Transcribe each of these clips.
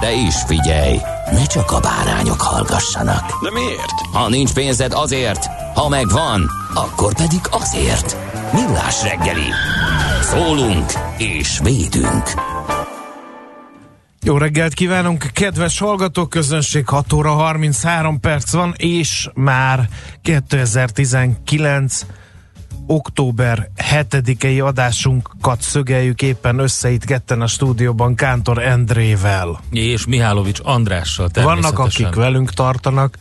De is figyelj, ne csak a bárányok hallgassanak. De miért? Ha nincs pénzed azért, ha megvan, akkor pedig azért. Millás reggeli. Szólunk és védünk. Jó reggelt kívánunk, kedves hallgatók, közönség 6 óra 33 perc van, és már 2019 október 7-i adásunkat szögeljük éppen össze itt ketten a stúdióban Kántor Endrével. És Mihálovics Andrással természetesen. Vannak, akik velünk tartanak,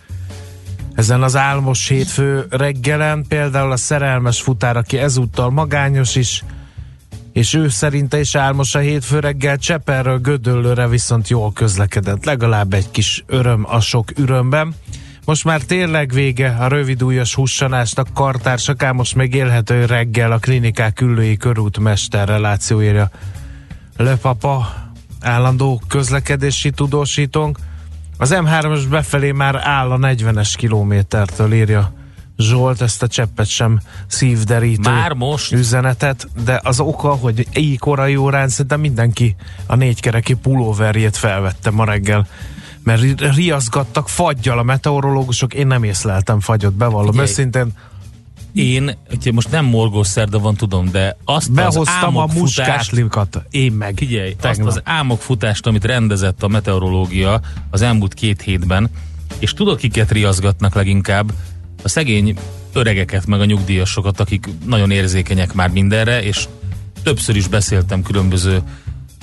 ezen az álmos hétfő reggelen, például a szerelmes futár, aki ezúttal magányos is, és ő szerinte is álmos a hétfő reggel, Cseperről Gödöllőre viszont jól közlekedett, legalább egy kis öröm a sok ürömben. Most már tényleg vége a rövidújas hússanásnak kartársak, ám most megélhető reggel a klinikák ülői körút mester relációjára. Le Papa, állandó közlekedési tudósítónk. Az M3-as befelé már áll a 40-es kilométertől írja Zsolt ezt a cseppet sem szívderítő Már most? üzenetet, de az oka, hogy így korai órán szerintem mindenki a négykereki pulóverjét felvette ma reggel mert riaszgattak fagyjal a meteorológusok, én nem észleltem fagyot, bevallom Figyelj, őszintén. Én, ugye most nem morgós szerda van, tudom, de azt Behoztam az a muskáslikat, én meg. figyelj, tegnap. azt az álmokfutást, amit rendezett a meteorológia az elmúlt két hétben, és tudod, kiket riaszgatnak leginkább? A szegény öregeket, meg a nyugdíjasokat, akik nagyon érzékenyek már mindenre, és többször is beszéltem különböző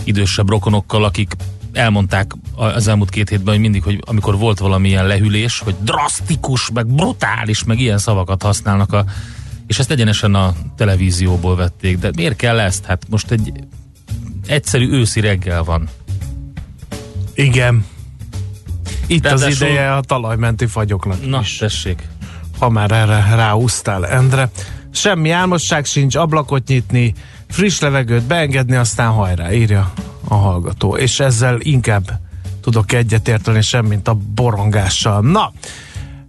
idősebb rokonokkal, akik elmondták az elmúlt két hétben, hogy mindig, hogy amikor volt valamilyen lehűlés, hogy drasztikus, meg brutális, meg ilyen szavakat használnak a és ezt egyenesen a televízióból vették. De miért kell ezt? Hát most egy egyszerű őszi reggel van. Igen. Itt Ráadásul- az ideje a talajmenti fagyoknak Na, is. tessék. Ha már erre ráúsztál, Endre. Semmi álmosság sincs, ablakot nyitni, friss levegőt beengedni, aztán hajrá, írja a hallgató. És ezzel inkább tudok egyetérteni semmint a borongással. Na,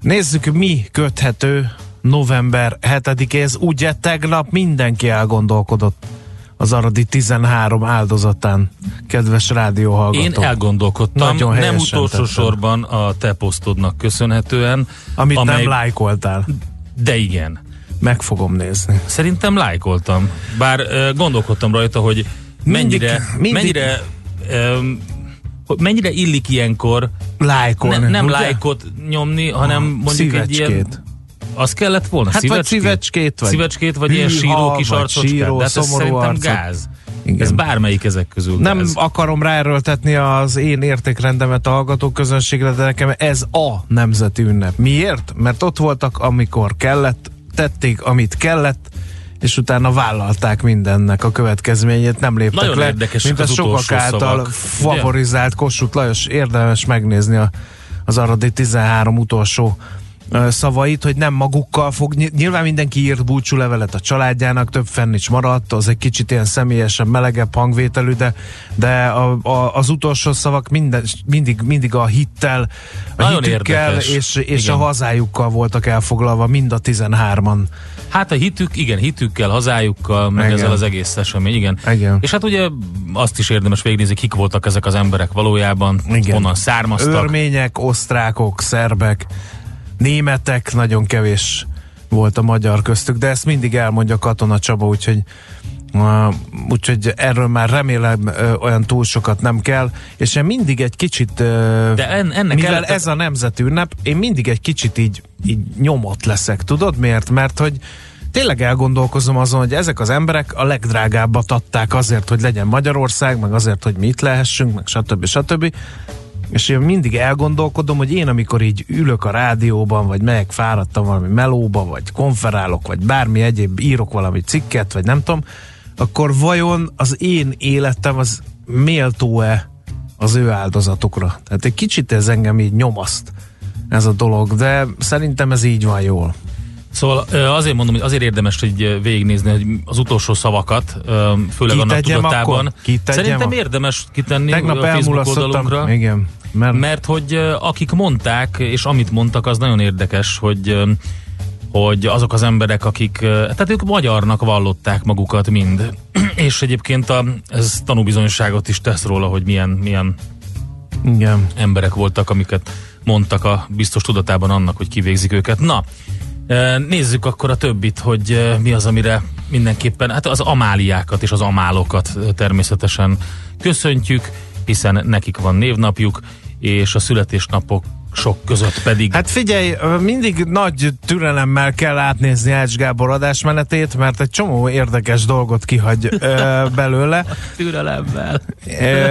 nézzük, mi köthető november 7-éhez. Ugye tegnap mindenki elgondolkodott az aradi 13 áldozatán, kedves rádióhallgató. Én elgondolkodtam, Nagyon nem utolsó tetted. sorban a te posztodnak köszönhetően, Amit amely, nem lájkoltál. de igen. Meg fogom nézni. Szerintem lájkoltam. Bár gondolkodtam rajta, hogy mennyire, Mindig- mennyire um, hogy mennyire illik ilyenkor Lájkolni. ne, nem ugye? lájkot nyomni, hanem mondjuk egy ilyen... Szívecskét. Az kellett volna? Hát vagy szívecskét, vagy Szívecskét, vagy ilyen hűha, síró kis arcocskát. síró, De hát ez szerintem arcot. gáz. Igen. Ez bármelyik ezek közül Nem gáz. akarom ráerőltetni az én értékrendemet a hallgató közönségre, de nekem ez a nemzeti ünnep. Miért? Mert ott voltak, amikor kellett, tették, amit kellett, és utána vállalták mindennek a következményét, nem léptek Nagyon le, érdekesek mint a az sokak utolsó által szavak, favorizált Kossuth Lajos. Érdemes megnézni a, az aradi 13 utolsó szavait, hogy nem magukkal fog, ny- nyilván mindenki írt búcsú levelet a családjának, több fenn is maradt, az egy kicsit ilyen személyesen melegebb hangvételű, de, de a, a, az utolsó szavak minden, mindig, mindig a hittel, a Nagyon hitükkel érdekes. és, és Igen. a hazájukkal voltak elfoglalva, mind a 13-an. Hát a hitük, igen, hitükkel, hazájukkal, meg Igen. ezzel az egész esemény, igen. Igen. És hát ugye azt is érdemes végignézni, kik voltak ezek az emberek valójában, Igen. honnan származtak. Örmények, osztrákok, szerbek, németek, nagyon kevés volt a magyar köztük, de ezt mindig elmondja Katona Csaba, úgyhogy Uh, úgyhogy erről már remélem uh, olyan túl sokat nem kell, és én mindig egy kicsit, uh, De en, ennek mivel ez a nemzeti ünnep, én mindig egy kicsit így, így nyomott leszek, tudod miért? Mert hogy tényleg elgondolkozom azon, hogy ezek az emberek a legdrágábbat adták azért, hogy legyen Magyarország, meg azért, hogy mi lehessünk, meg stb. stb. És én mindig elgondolkodom, hogy én amikor így ülök a rádióban, vagy megyek fáradtam valami melóba, vagy konferálok, vagy bármi egyéb, írok valami cikket, vagy nem tudom, akkor vajon az én életem az méltó-e az ő áldozatokra? Tehát egy kicsit ez engem így nyomaszt ez a dolog, de szerintem ez így van jól. Szóval azért mondom, hogy azért érdemes hogy végignézni hogy az utolsó szavakat, főleg annak Kitegyem tudatában. akkor? Kitegyem Szerintem a- érdemes kitenni Tegnap a Facebook oldalunkra. igen, mert, Mert hogy akik mondták, és amit mondtak, az nagyon érdekes, hogy hogy azok az emberek, akik, tehát ők magyarnak vallották magukat mind. és egyébként a, ez tanúbizonyságot is tesz róla, hogy milyen, milyen igen. emberek voltak, amiket mondtak a biztos tudatában annak, hogy kivégzik őket. Na, nézzük akkor a többit, hogy mi az, amire mindenképpen, hát az amáliákat és az amálokat természetesen köszöntjük, hiszen nekik van névnapjuk, és a születésnapok sok között pedig Hát figyelj, mindig nagy türelemmel kell átnézni Ács Gábor adásmenetét, mert egy csomó érdekes dolgot kihagy ö, belőle. türelemmel.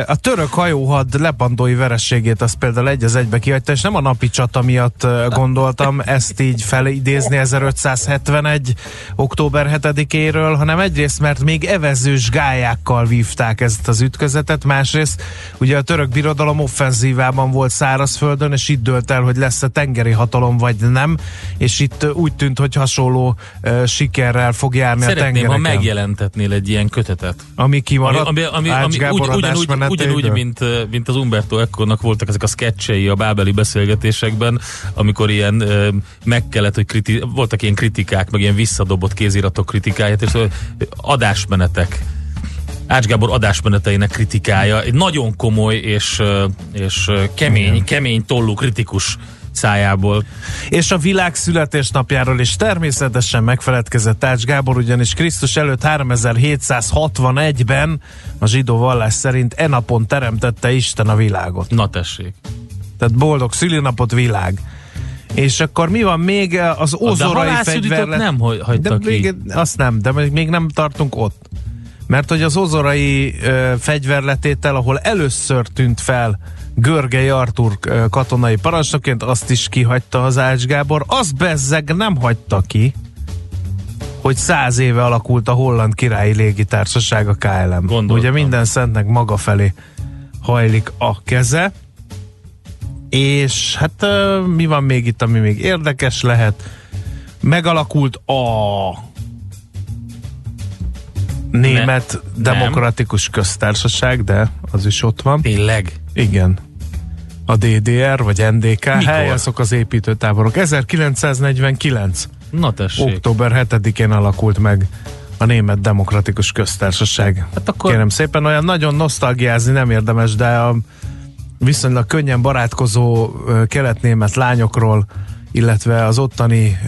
A török hajóhad lepandói verességét az például egy az egybe kihagyta, és nem a napi csata miatt gondoltam ezt így felidézni 1571. október 7-éről, hanem egyrészt, mert még evezős gályákkal vívták ezt az ütközetet, másrészt ugye a török birodalom offenzívában volt szárazföldön, és itt dőlt el, hogy lesz-e tengeri hatalom, vagy nem, és itt úgy tűnt, hogy hasonló ö, sikerrel fog járni a Szeretném, ha tengereken. megjelentetnél egy ilyen kötetet. Ami Ami, kimaradt ami, ami, ami Gábor ugy, ugyanúgy, ugyanúgy mint, mint az Umberto Eco-nak voltak ezek a sketchei a bábeli beszélgetésekben, amikor ilyen ö, meg kellett, hogy kriti- voltak ilyen kritikák, meg ilyen visszadobott kéziratok kritikáját, és adásmenetek. Ács Gábor adásmeneteinek kritikája. Egy nagyon komoly és, és kemény, kemény tollú kritikus szájából. És a világ születésnapjáról is természetesen megfeledkezett Ács Gábor, ugyanis Krisztus előtt 3761-ben a zsidó vallás szerint e napon teremtette Isten a világot. Na tessék. Tehát boldog szülinapot világ. És akkor mi van még az De a ózorai fegyverlet? nem hagy- hagyta de ki. még, azt nem, de még nem tartunk ott. Mert hogy az ozorai ö, fegyverletétel, ahol először tűnt fel Görgely Artur ö, katonai parancsnokként, azt is kihagyta az Ács Gábor. Az bezzeg nem hagyta ki, hogy száz éve alakult a Holland Királyi Légitársaság, a KLM. Gondoltam. Ugye minden szentnek maga felé hajlik a keze. És hát mi van még itt, ami még érdekes lehet? Megalakult a német nem. demokratikus köztársaság, de az is ott van. Tényleg. Igen. A DDR vagy NDK Mikor? hely, azok az építőtáborok. 1949. Na tessék. Október 7-én alakult meg a Német Demokratikus Köztársaság. Hát akkor- Kérem szépen, olyan nagyon nosztalgiázni nem érdemes, de a viszonylag könnyen barátkozó kelet-német lányokról, illetve az ottani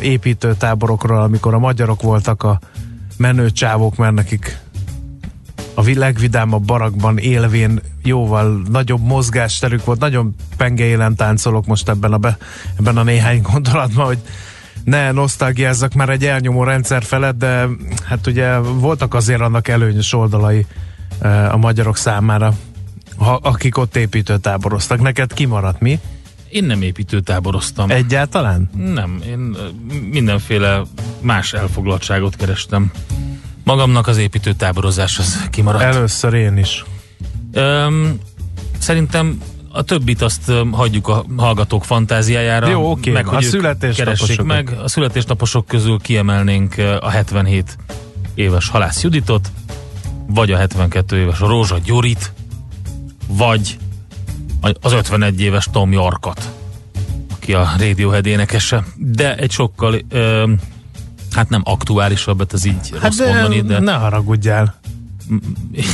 építőtáborokról, amikor a magyarok voltak a menő csávók, mert nekik a vi- legvidámabb barakban élvén jóval nagyobb mozgásterük volt, nagyon pengeélen táncolok most ebben a, be, ebben a néhány gondolatban, hogy ne nosztalgiázzak már egy elnyomó rendszer felett, de hát ugye voltak azért annak előnyös oldalai eh, a magyarok számára, ha, akik ott építőtáboroztak. Neked kimaradt mi? Én nem építőtáboroztam. Egyáltalán? Nem, én mindenféle más elfoglaltságot kerestem. Magamnak az építőtáborozás az kimaradt. Először én is. Öm, szerintem a többit azt hagyjuk a hallgatók fantáziájára. Jó, oké. Meg, A keressék meg. A születésnaposok közül kiemelnénk a 77 éves Halász Juditot, vagy a 72 éves Rózsa Gyorit, vagy az 51 éves Tom Yorkot, aki a Radiohead énekese. De egy sokkal, ö, hát nem aktuálisabbat, ez így Hát rossz de, mondani, de ne haragudjál.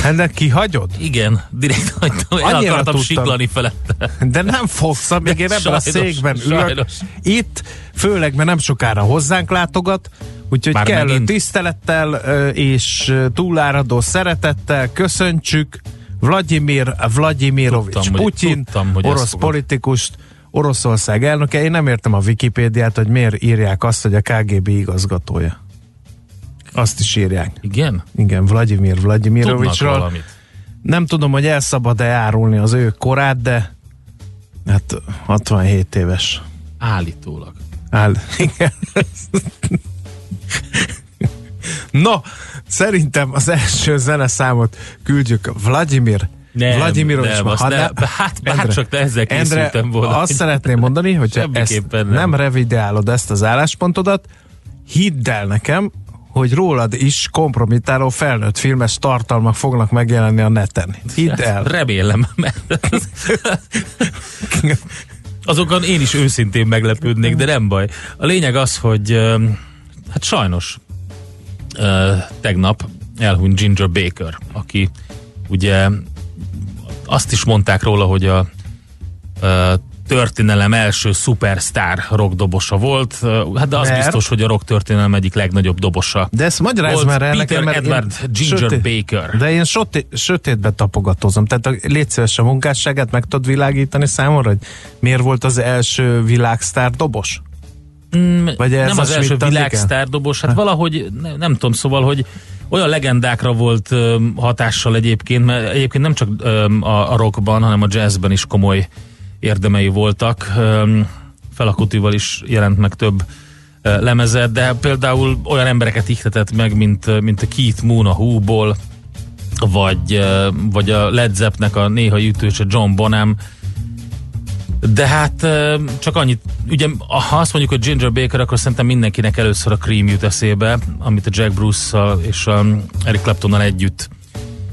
Hát de kihagyod? igen, direkt hagytam, el Annyira akartam tudtam. siklani felette. De nem fogsz, amíg én ebben a Sajnos, székben ülök. sajnos. Itt, főleg, mert nem sokára hozzánk látogat, Úgyhogy Már kellő megint? tisztelettel és túláradó szeretettel köszöntsük Vladimir Vladimirovics Tudtam, hogy- Putyin, tudtam, hogy orosz politikust, Oroszország elnöke. Én nem értem a Wikipédiát, hogy miért írják azt, hogy a KGB igazgatója. Azt is írják. Igen? Igen, Vladimir Vladimirovicsról. Nem tudom, hogy el szabad-e árulni az ő korát, de hát 67 éves. Állítólag. Áll. Igen. No, szerintem az első zeneszámot küldjük Vladimir Nem, Vladimirovics. nem, azt Ha ne- hát bár csak te ezzel Endre, készültem volna. azt szeretném mondani, hogy ezt nem. nem. revideálod ezt az álláspontodat, hidd el nekem, hogy rólad is kompromittáló felnőtt filmes tartalmak fognak megjelenni a neten. Hidd el. Remélem, mert azokon én is őszintén meglepődnék, de nem baj. A lényeg az, hogy hát sajnos tegnap elhunyt Ginger Baker, aki ugye azt is mondták róla, hogy a ö, történelem első szupersztár rockdobosa volt, hát de az Mert? biztos, hogy a rock történelem egyik legnagyobb dobosa. De ezt magyarázd Volt már el Peter nekem, mert Edward én Ginger Baker. De én sötét, sötétbe tapogatózom. Tehát a, légy szíves a munkásságát meg tudod világítani számomra, hogy miért volt az első világsztár dobos? Vagy ez nem a az első Schmidt világsztár dobos, hát valahogy ne, nem tudom, szóval, hogy olyan legendákra volt öm, hatással egyébként, mert egyébként nem csak öm, a, a rockban, hanem a jazzben is komoly érdemei voltak. Öm, Felakutival is jelent meg több ö, lemezet, de például olyan embereket ihletett meg, mint, ö, mint a Keith Moon a Who-ból, vagy, ö, vagy a Led Zeppnek a néha ütőse John Bonham, de hát csak annyit, ugye ha azt mondjuk, hogy Ginger Baker, akkor szerintem mindenkinek először a Cream jut eszébe, amit a Jack Bruce-szal és a Eric Claptonnal együtt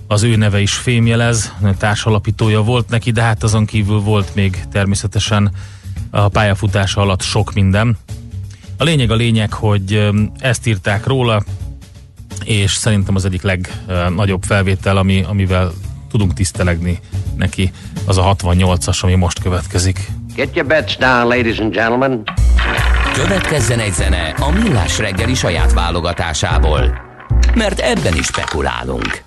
az ő neve is fémjelez, társalapítója volt neki, de hát azon kívül volt még természetesen a pályafutása alatt sok minden. A lényeg a lényeg, hogy ezt írták róla, és szerintem az egyik legnagyobb felvétel, ami, amivel tudunk tisztelegni neki, az a 68-as, ami most következik. Get your bets down, ladies and gentlemen. Következzen egy zene a Millás reggeli saját válogatásából. Mert ebben is spekulálunk.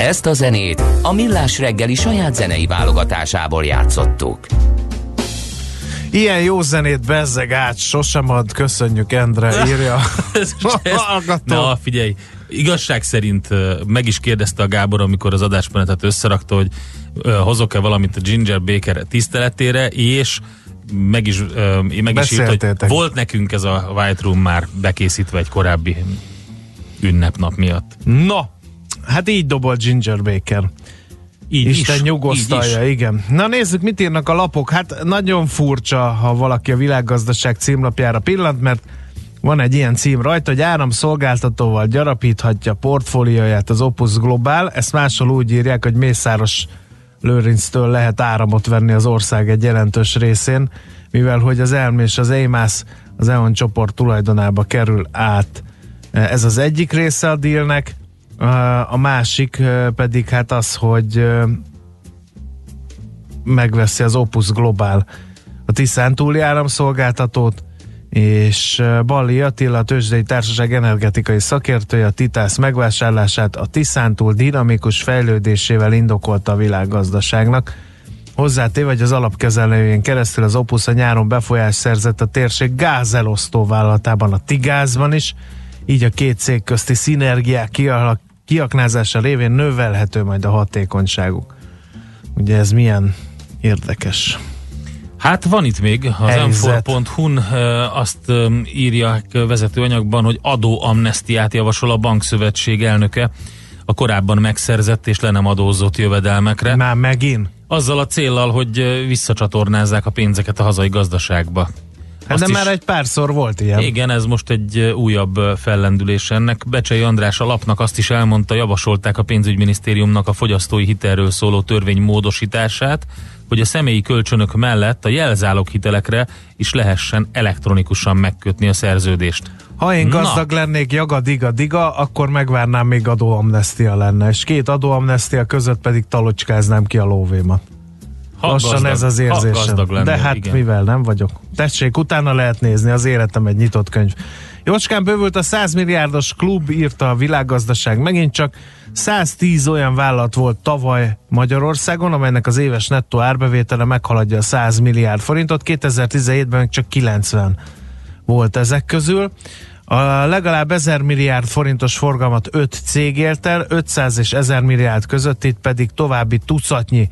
Ezt a zenét a Millás reggeli saját zenei válogatásából játszottuk. Ilyen jó zenét bezzeg át, sosem ad, köszönjük Endre, írja. Ez- Na, figyelj, igazság szerint meg is kérdezte a Gábor, amikor az adásmenetet összerakta, hogy hozok-e valamit a Ginger Baker tiszteletére, és meg is, ö, meg is írt, hogy volt nekünk ez a White Room már bekészítve egy korábbi ünnepnap miatt. Na, hát így dobol Ginger Baker. Így Isten is, nyugosztalja, így is. igen. Na nézzük, mit írnak a lapok. Hát nagyon furcsa, ha valaki a világgazdaság címlapjára pillant, mert van egy ilyen cím rajta, hogy áramszolgáltatóval gyarapíthatja portfólióját az Opus Global. Ezt máshol úgy írják, hogy Mészáros Lőrinctől lehet áramot venni az ország egy jelentős részén, mivel hogy az ELM és az EIMAS az EON csoport tulajdonába kerül át. Ez az egyik része a dílnek, a másik pedig hát az, hogy megveszi az Opus Global a Tiszán túli áramszolgáltatót, és Balli Attila, a Tőzsdei Társaság energetikai szakértője a Titász megvásárlását a Tiszántúl dinamikus fejlődésével indokolta a világgazdaságnak. Hozzátéve, hogy az alapkezelőjén keresztül az Opus a nyáron befolyás szerzett a térség gázelosztó vállalatában, a Tigázban is, így a két cég közti szinergiák kiaknázása révén növelhető majd a hatékonyságuk. Ugye ez milyen érdekes. Hát van itt még, az Helyzet. m4.hu-n ö, azt írják vezetőanyagban, hogy adóamnestiát javasol a bankszövetség elnöke a korábban megszerzett és le nem adózott jövedelmekre. Már megint? Azzal a céllal, hogy visszacsatornázzák a pénzeket a hazai gazdaságba. Azt de is- már egy párszor volt ilyen. Igen, ez most egy újabb fellendülés ennek. Becsei András a lapnak azt is elmondta, javasolták a pénzügyminisztériumnak a fogyasztói hitelről szóló törvény módosítását, hogy a személyi kölcsönök mellett a jelzálog hitelekre is lehessen elektronikusan megkötni a szerződést. Ha én Na. gazdag lennék jaga diga diga, akkor megvárnám még adóamnestia lenne, és két adóamnestia között pedig talocskáznám ki a lóvémat. Ha Lassan gazdag- ez az érzésem. lennél, De hát igen. mivel nem vagyok. Tessék, utána lehet nézni, az életem egy nyitott könyv. Jócskán bővült a 100 milliárdos klub, írta a világgazdaság. Megint csak 110 olyan vállalat volt tavaly Magyarországon, amelynek az éves nettó árbevétele meghaladja a 100 milliárd forintot. 2017-ben meg csak 90 volt ezek közül. A legalább 1000 milliárd forintos forgalmat 5 cég élt el, 500 és 1000 milliárd között, itt pedig további tucatnyi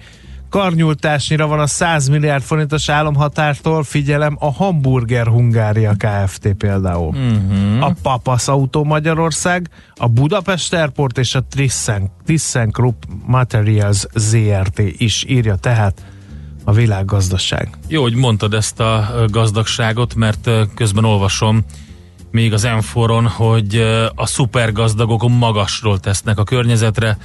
karnyultásnyira van a 100 milliárd forintos államhatártól, figyelem, a Hamburger Hungária Kft. például. Uh-huh. A Papas Autó Magyarország, a Budapest Airport és a Thyssen, Thyssen Group Materials ZRT is írja tehát a világgazdaság. Jó, hogy mondtad ezt a gazdagságot, mert közben olvasom még az m hogy a szupergazdagok magasról tesznek a környezetre.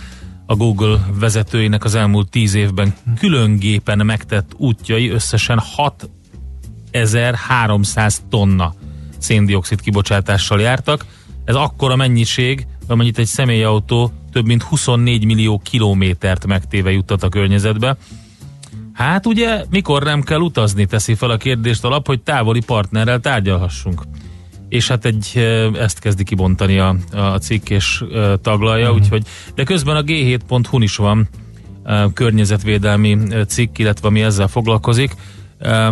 A Google vezetőinek az elmúlt tíz évben külön gépen megtett útjai összesen 6300 tonna széndiokszid kibocsátással jártak. Ez akkora mennyiség, amennyit egy személyautó több mint 24 millió kilométert megtéve juttat a környezetbe. Hát ugye, mikor nem kell utazni, teszi fel a kérdést alap, hogy távoli partnerrel tárgyalhassunk. És hát egy, ezt kezdi kibontani a, a cikk és taglalja, uh-huh. úgyhogy, de közben a g7.hu-n is van környezetvédelmi cikk, illetve ami ezzel foglalkozik.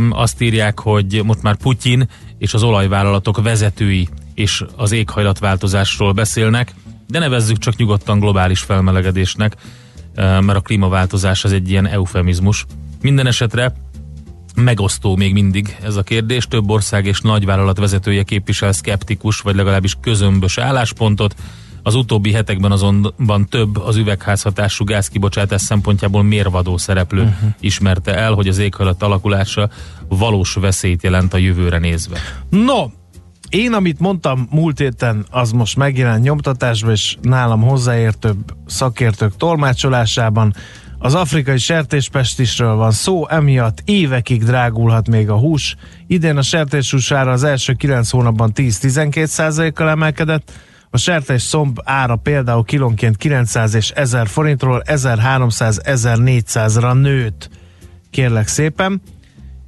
Azt írják, hogy most már Putyin és az olajvállalatok vezetői és az éghajlatváltozásról beszélnek, de nevezzük csak nyugodtan globális felmelegedésnek, mert a klímaváltozás az egy ilyen eufemizmus. Minden esetre megosztó még mindig ez a kérdés. Több ország és nagyvállalat vezetője képvisel szkeptikus, vagy legalábbis közömbös álláspontot. Az utóbbi hetekben azonban több az üvegházhatású gázkibocsátás szempontjából mérvadó szereplő uh-huh. ismerte el, hogy az éghajlat alakulása valós veszélyt jelent a jövőre nézve. No, én, amit mondtam múlt héten, az most megjelent nyomtatásban, és nálam hozzáértőbb szakértők tolmácsolásában. Az afrikai sertéspestisről van szó, emiatt évekig drágulhat még a hús. Idén a sertéshús ára az első 9 hónapban 10-12 százalékkal emelkedett, a sertés szomb ára például kilónként 900 és 1000 forintról 1300-1400-ra nőtt. Kérlek szépen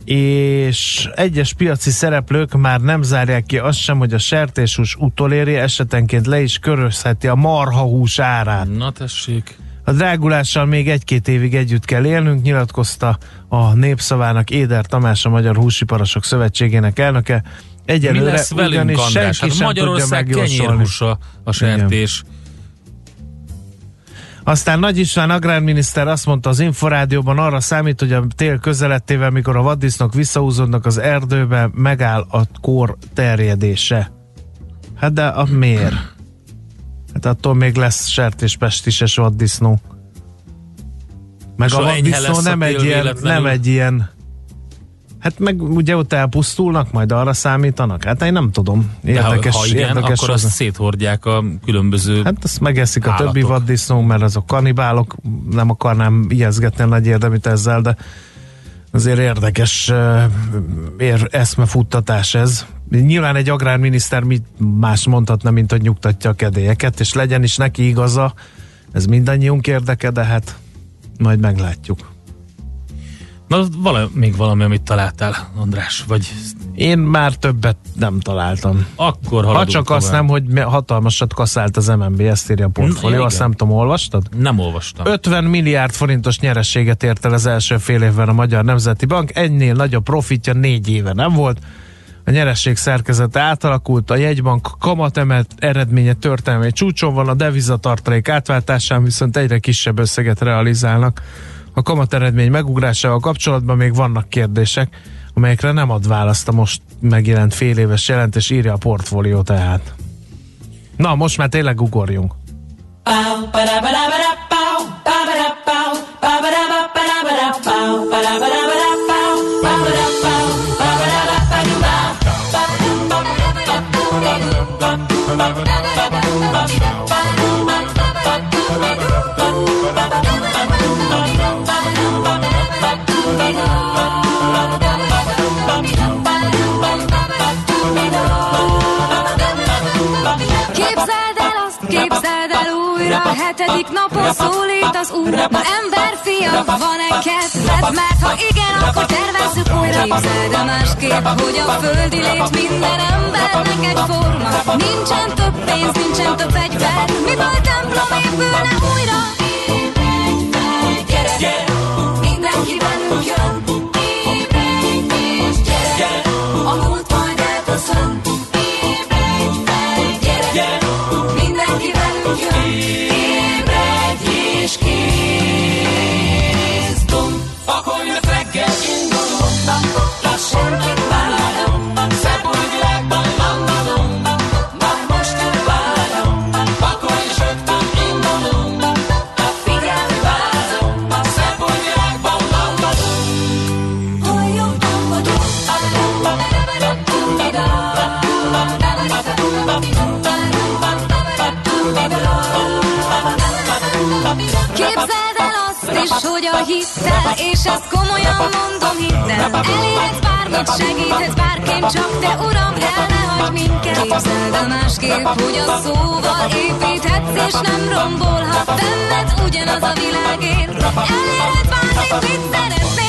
és egyes piaci szereplők már nem zárják ki azt sem, hogy a sertéshús utoléri esetenként le is körözheti a marhahús árát. Na tessék. A drágulással még egy-két évig együtt kell élnünk, nyilatkozta a népszavának Éder Tamás, a Magyar Húsiparosok Szövetségének elnöke. Mi Egyelőre lesz velünk, ugyanis András? senki Hát sem tudja Magyarország megjósolni. kenyérhúsa a sertés. Aztán Nagy István agrárminiszter azt mondta az Inforádióban, arra számít, hogy a tél közelettével, mikor a vaddisznók visszahúzódnak az erdőbe, megáll a kór terjedése. Hát de a miért? Hát attól még lesz vaddisznó. Meg És a vaddisznó lesz a nem egy, ilyen, nem egy ilyen Hát meg ugye ott elpusztulnak, majd arra számítanak? Hát én nem tudom. De ha, Érdekes, ha igen, érdekes akkor az- azt széthordják a különböző... Hát azt megeszik a Állatok. többi vaddisznó, mert azok kanibálok, nem akarnám ijeszgetni a nagy érdemit ezzel, de azért érdekes ér, eszmefuttatás ez. Nyilván egy agrárminiszter mit más mondhatna, mint hogy nyugtatja a kedélyeket, és legyen is neki igaza, ez mindannyiunk érdeke, de hát majd meglátjuk. Na, vala, még valami, amit találtál, András, vagy Én már többet nem találtam. akkor Ha haladunk csak azt tovább. nem, hogy hatalmasat kaszált az MNB, ezt írja a portfólió, azt nem tudom, olvastad? Nem olvastam. 50 milliárd forintos nyerességet ért el az első fél évben a Magyar Nemzeti Bank, ennél nagyobb profitja négy éve nem volt. A nyeresség szerkezete átalakult, a jegybank kamatemet eredménye történelmi csúcson van, a devizatartalék átváltásán viszont egyre kisebb összeget realizálnak. A kamat eredmény megugrásával kapcsolatban még vannak kérdések, amelyekre nem ad választ a most megjelent fél éves jelentés, írja a portfólió tehát. Na, most már tényleg ugorjunk. Hetedik napon szólít az úr Na ember fia, van-e kedved? Mert ha igen, akkor tervezzük újra Képzeld el másképp, hogy a földi lét minden embernek egyforma Nincsen több pénz, nincsen több fegyver Miből templom épülne újra? Gyere, gyere, mindenki velünk jön hogy a hittel, és ezt komolyan mondom, hidd el, elérhetsz bármit, segíthetsz bárként, csak te uram, el ne hagyd minket. Képzeld el másképp, hogy a szóval építhetsz, és nem rombolhat benned ugyanaz a világért. Elérhetsz bármit, mit szeretnél.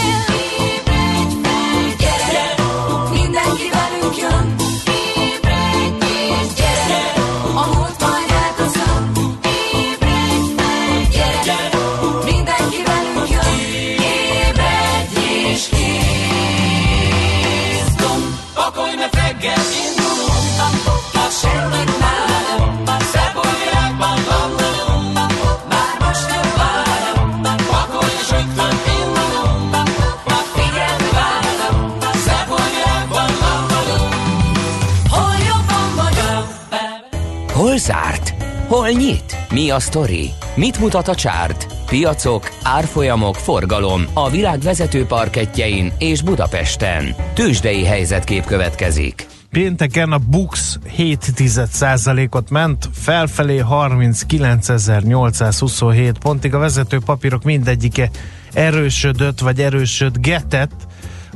Mi a sztori? Mit mutat a csárt? Piacok, árfolyamok, forgalom a világ vezető parketjein és Budapesten. Tősdei helyzetkép következik. Pénteken a Bux 7,1%-ot ment, felfelé 39.827 pontig. A vezető papírok mindegyike erősödött, vagy erősödgetett.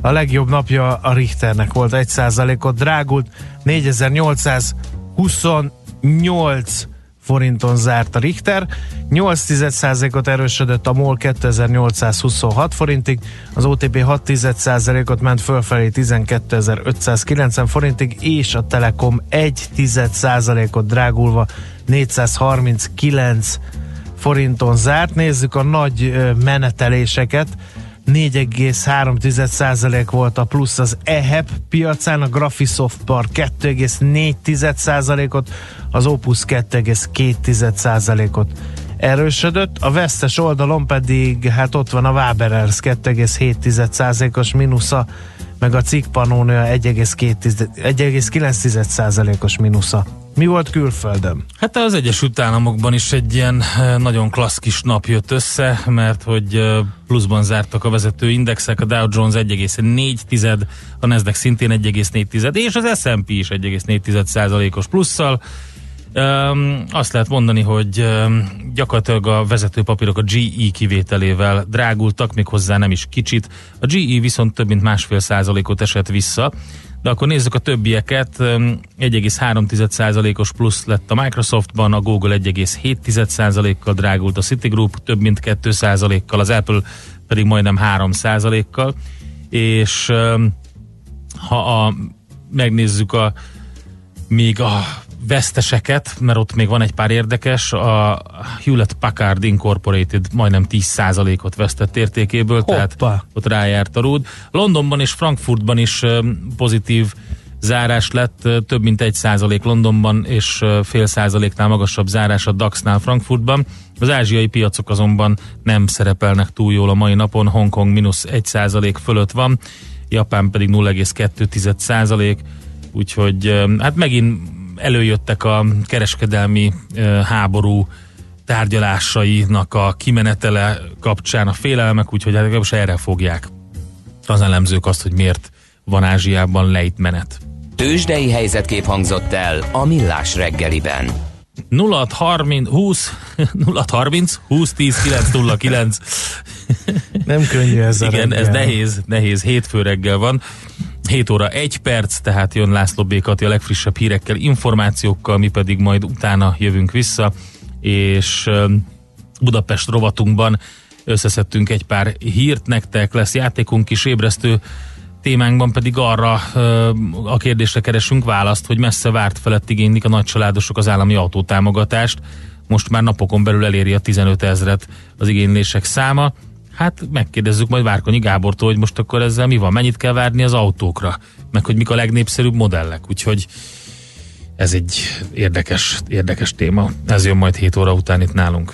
A legjobb napja a Richternek volt 1%-ot, drágult 4828 forinton zárt a Richter, 8%-ot erősödött a MOL 2826 forintig, az OTP 6%-ot ment fölfelé 12590 forintig, és a Telekom 1%-ot drágulva 439 forinton zárt. Nézzük a nagy meneteléseket. 4,3% volt a plusz az EHEP piacán, a Graphisoft Park 2,4%-ot, az Opus 2,2%-ot erősödött, a vesztes oldalon pedig hát ott van a Waberers 2,7%-os mínusza, meg a cikk Pannonia 1,9%-os mínusza. Mi volt külföldön? Hát az Egyesült Államokban is egy ilyen eh, nagyon klassz kis nap jött össze, mert hogy eh, pluszban zártak a vezető indexek, a Dow Jones 1,4, a Nasdaq szintén 1,4 és az S&P is 1,4 százalékos plusszal. Um, azt lehet mondani, hogy um, gyakorlatilag a vezető papírok a GE kivételével drágultak, még hozzá nem is kicsit. A GE viszont több mint másfél százalékot esett vissza, de akkor nézzük a többieket. Um, 1,3 százalékos plusz lett a Microsoftban, a Google 1,7 százalékkal drágult, a Citigroup több mint 2 százalékkal, az Apple pedig majdnem 3 százalékkal, és ha a, megnézzük a még a veszteseket, mert ott még van egy pár érdekes, a Hewlett Packard Incorporated majdnem 10%-ot vesztett értékéből, Hoppa. tehát ott rájárt a rúd. Londonban és Frankfurtban is pozitív zárás lett, több mint egy százalék Londonban, és fél százaléknál magasabb zárás a DAX-nál Frankfurtban. Az ázsiai piacok azonban nem szerepelnek túl jól a mai napon, Hongkong mínusz egy százalék fölött van, Japán pedig 0,2 százalék, úgyhogy ö, hát megint előjöttek a kereskedelmi háború tárgyalásainak a kimenetele kapcsán a félelmek, úgyhogy hát most erre fogják az elemzők azt, hogy miért van Ázsiában lejtmenet. Tőzsdei helyzetkép hangzott el a Millás reggeliben. 0630 20 0630 20 10 909 Nem könnyű ez Igen, ez reggel. nehéz, nehéz, hétfő reggel van. 7 óra 1 perc, tehát jön László Békati a legfrissebb hírekkel, információkkal, mi pedig majd utána jövünk vissza, és Budapest rovatunkban összeszedtünk egy pár hírt nektek, lesz játékunk is, ébresztő témánkban pedig arra a kérdésre keresünk választ, hogy messze várt felett igénylik a nagycsaládosok az állami autótámogatást. Most már napokon belül eléri a 15 ezret az igénylések száma. Hát megkérdezzük majd Várkonyi Gábortól, hogy most akkor ezzel mi van, mennyit kell várni az autókra, meg hogy mik a legnépszerűbb modellek, úgyhogy ez egy érdekes, érdekes téma. Ez jön majd 7 óra után itt nálunk.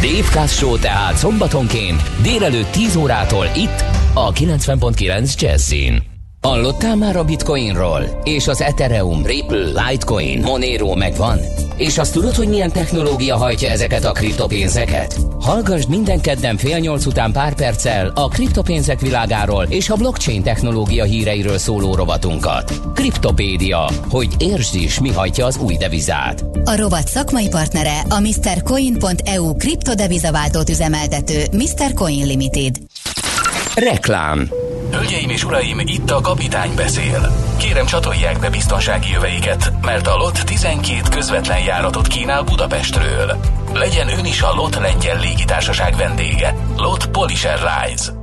Dave Kaz Show tehát szombatonként délelőtt 10 órától itt a 90.9 Jazzin. Hallottál már a Bitcoinról? És az Ethereum, Ripple, Litecoin, Monero megvan? És azt tudod, hogy milyen technológia hajtja ezeket a kriptopénzeket? Hallgassd minden kedden fél nyolc után pár perccel a kriptopénzek világáról és a blockchain technológia híreiről szóló rovatunkat. Kriptopédia, hogy értsd is, mi hajtja az új devizát. A rovat szakmai partnere a MrCoin.eu kriptodevizaváltót üzemeltető Mr. Coin Limited. Reklám Hölgyeim és uraim, itt a kapitány beszél. Kérem csatolják be biztonsági jöveiket, mert a LOT 12 közvetlen járatot kínál Budapestről. Legyen ön is a LOT lengyel légitársaság vendége. LOT Polish Airlines.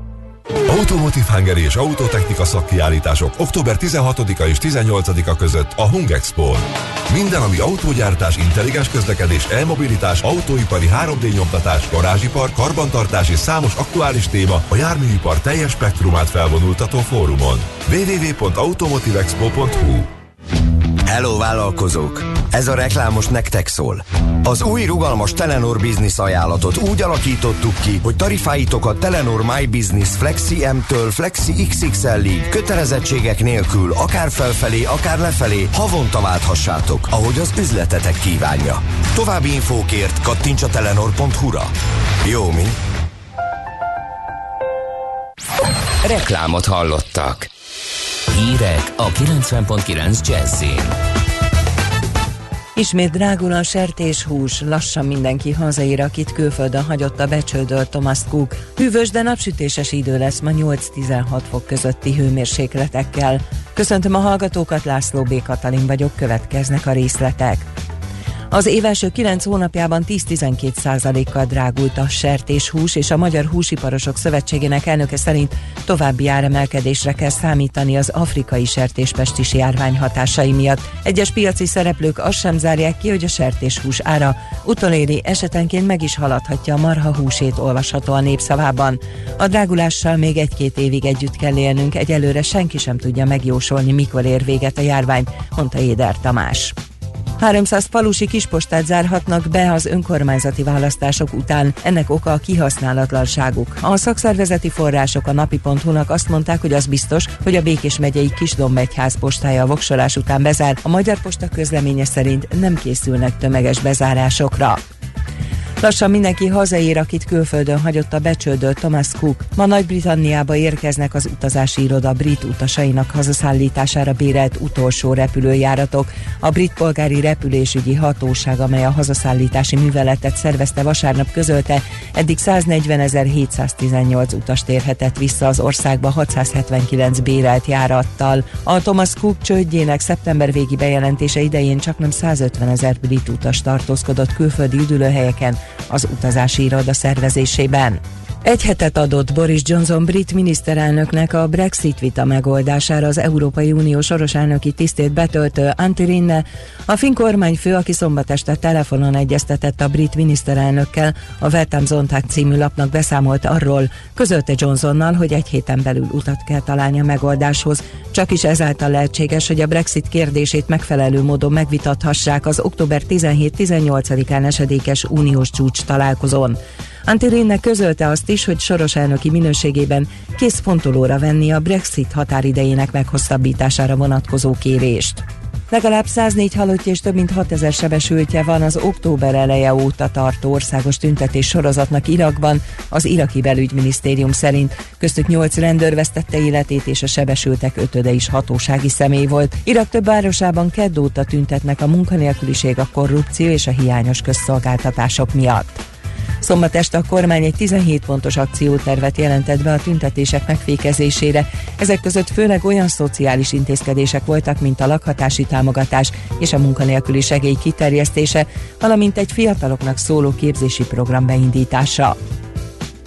Automotive Hungary és Autotechnika szakkiállítások október 16-a és 18-a között a Hung expo Minden, ami autógyártás, intelligens közlekedés, e-mobilitás, autóipari 3D nyomtatás, garázsipar, karbantartás és számos aktuális téma a járműipar teljes spektrumát felvonultató fórumon. www.automotivexpo.hu Hello vállalkozók! Ez a reklámos nektek szól. Az új rugalmas Telenor Business ajánlatot úgy alakítottuk ki, hogy tarifáitokat Telenor My Business Flexi M-től Flexi XXL-ig kötelezettségek nélkül akár felfelé, akár lefelé havonta válthassátok, ahogy az üzletetek kívánja. További infókért kattints a telenor.hu-ra. Jó, mi? Reklámot hallottak. Hírek a 90.9 Jazzin. Ismét drágul a sertéshús, lassan mindenki hazaér, akit külföldön hagyott a becsődölt Thomas Cook. Hűvös, de napsütéses idő lesz ma 8-16 fok közötti hőmérsékletekkel. Köszöntöm a hallgatókat, László B. Katalin vagyok, következnek a részletek. Az év első 9 hónapjában 10-12 százalékkal drágult a sertéshús, és a Magyar Húsiparosok Szövetségének elnöke szerint további áremelkedésre kell számítani az afrikai sertéspestis járvány hatásai miatt. Egyes piaci szereplők azt sem zárják ki, hogy a sertéshús ára utoléri esetenként meg is haladhatja a marha húsét olvasható a népszavában. A drágulással még egy-két évig együtt kell élnünk, egyelőre senki sem tudja megjósolni, mikor ér véget a járvány, mondta Éder Tamás. 300 falusi kispostát zárhatnak be az önkormányzati választások után. Ennek oka a kihasználatlanságuk. A szakszervezeti források a napi.hu-nak azt mondták, hogy az biztos, hogy a Békés megyei Kisdombegyház postája a voksolás után bezár. A Magyar Posta közleménye szerint nem készülnek tömeges bezárásokra. Lassan mindenki hazaér, akit külföldön hagyott a becsődölt Thomas Cook. Ma Nagy-Britanniába érkeznek az utazási iroda brit utasainak hazaszállítására bérelt utolsó repülőjáratok. A brit polgári repülésügyi hatóság, amely a hazaszállítási műveletet szervezte vasárnap közölte, eddig 140.718 utast érhetett vissza az országba 679 bérelt járattal. A Thomas Cook csődjének szeptember végi bejelentése idején csak nem 150 ezer brit utas tartózkodott külföldi üdülőhelyeken, az utazási iroda szervezésében. Egy hetet adott Boris Johnson brit miniszterelnöknek a Brexit vita megoldására az Európai Unió soros elnöki tisztét betöltő Antti Rinne, a finn kormányfő, aki szombat este telefonon egyeztetett a brit miniszterelnökkel, a Weltam Zontag című lapnak beszámolt arról, közölte Johnsonnal, hogy egy héten belül utat kell találni a megoldáshoz, csak is ezáltal lehetséges, hogy a Brexit kérdését megfelelő módon megvitathassák az október 17-18-án esedékes uniós csúcs találkozón. Antirénnek közölte azt is, hogy soros elnöki minőségében kész fontolóra venni a Brexit határidejének meghosszabbítására vonatkozó kérést. Legalább 104 halottja és több mint 6000 sebesültje van az október eleje óta tartó országos tüntetés sorozatnak Irakban, az iraki belügyminisztérium szerint. Köztük 8 rendőr vesztette életét, és a sebesültek ötöde is hatósági személy volt. Irak több városában kedd óta tüntetnek a munkanélküliség, a korrupció és a hiányos közszolgáltatások miatt. Szombat este a kormány egy 17 pontos akciótervet jelentett be a tüntetések megfékezésére. Ezek között főleg olyan szociális intézkedések voltak, mint a lakhatási támogatás és a munkanélküli segély kiterjesztése, valamint egy fiataloknak szóló képzési program beindítása.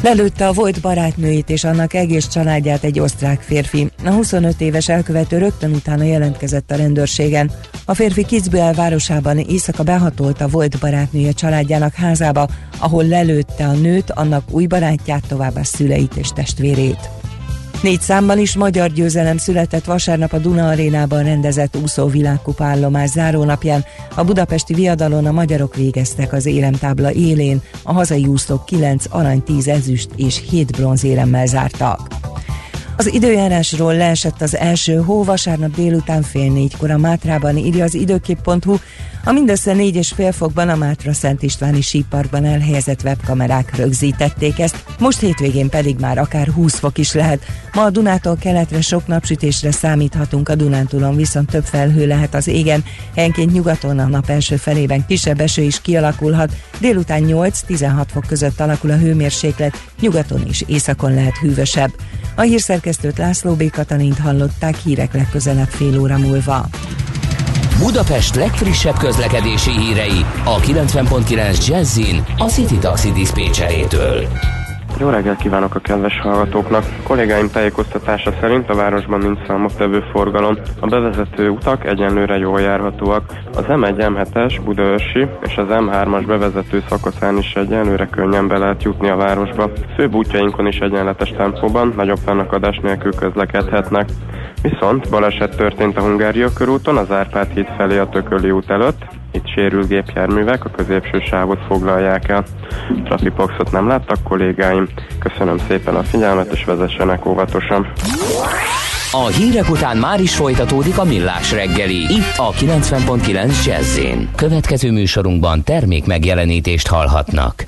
Lelőtte a volt barátnőjét és annak egész családját egy osztrák férfi. A 25 éves elkövető rögtön utána jelentkezett a rendőrségen. A férfi Kitzbühel városában éjszaka behatolt a volt barátnője családjának házába, ahol lelőtte a nőt, annak új barátját, továbbá szüleit és testvérét. Négy számban is magyar győzelem született vasárnap a Duna arénában rendezett úszó világkupa állomás zárónapján. A budapesti viadalon a magyarok végeztek az éremtábla élén, a hazai úszók 9 arany, 10 ezüst és 7 bronzéremmel zártak. Az időjárásról leesett az első hó vasárnap délután fél négykor a Mátrában, írja az időkép.hu. A mindössze négy és fél fokban a Mátra Szent Istváni síparkban elhelyezett webkamerák rögzítették ezt, most hétvégén pedig már akár 20 fok is lehet. Ma a Dunától keletre sok napsütésre számíthatunk, a Dunántúlon viszont több felhő lehet az égen, helyenként nyugaton a nap első felében kisebb eső is kialakulhat, délután 8-16 fok között alakul a hőmérséklet, nyugaton és északon lehet hűvösebb. A hírszerkesztőt László B. Katalint hallották hírek legközelebb fél óra múlva. Budapest legfrissebb közlekedési hírei a 90.9 Jazzin a City Taxi Dispécsejétől. Jó reggelt kívánok a kedves hallgatóknak! Kollégáim tájékoztatása szerint a városban nincs számottevő forgalom. A bevezető utak egyenlőre jól járhatóak. Az M1, M7-es, Budaörsi és az M3-as bevezető szakaszán is egyenlőre könnyen be lehet jutni a városba. Főbb útjainkon is egyenletes tempóban, nagyobb fennakadás nélkül közlekedhetnek. Viszont baleset történt a Hungária körúton, az Árpád híd felé a Tököli út előtt. Itt sérült gépjárművek a középső sávot foglalják el. Trafipoxot nem láttak kollégáim. Köszönöm szépen a figyelmet, és vezessenek óvatosan. A hírek után már is folytatódik a millás reggeli. Itt a 90.9 jazz Következő műsorunkban termék megjelenítést hallhatnak.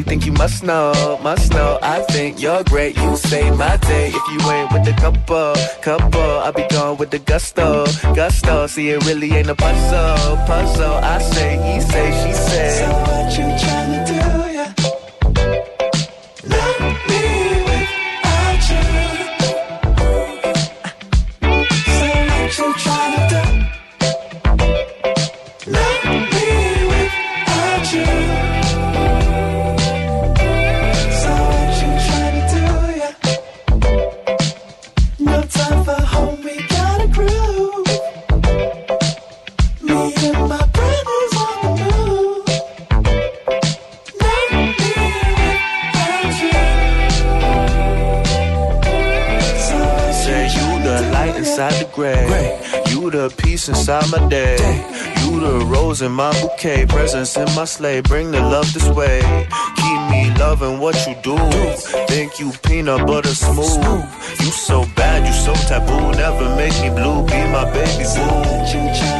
But think you must know, must know. I think you're great, you say my day. If you ain't with the couple, couple, I'll be gone with the gusto, gusto. See, it really ain't a puzzle, puzzle. I say, he say, she say. So what you tryna do, my day. You the rose in my bouquet. presence in my sleigh. Bring the love this way. Keep me loving what you do. Think you peanut butter smooth. You so bad, you so taboo. Never make me blue. Be my baby boo.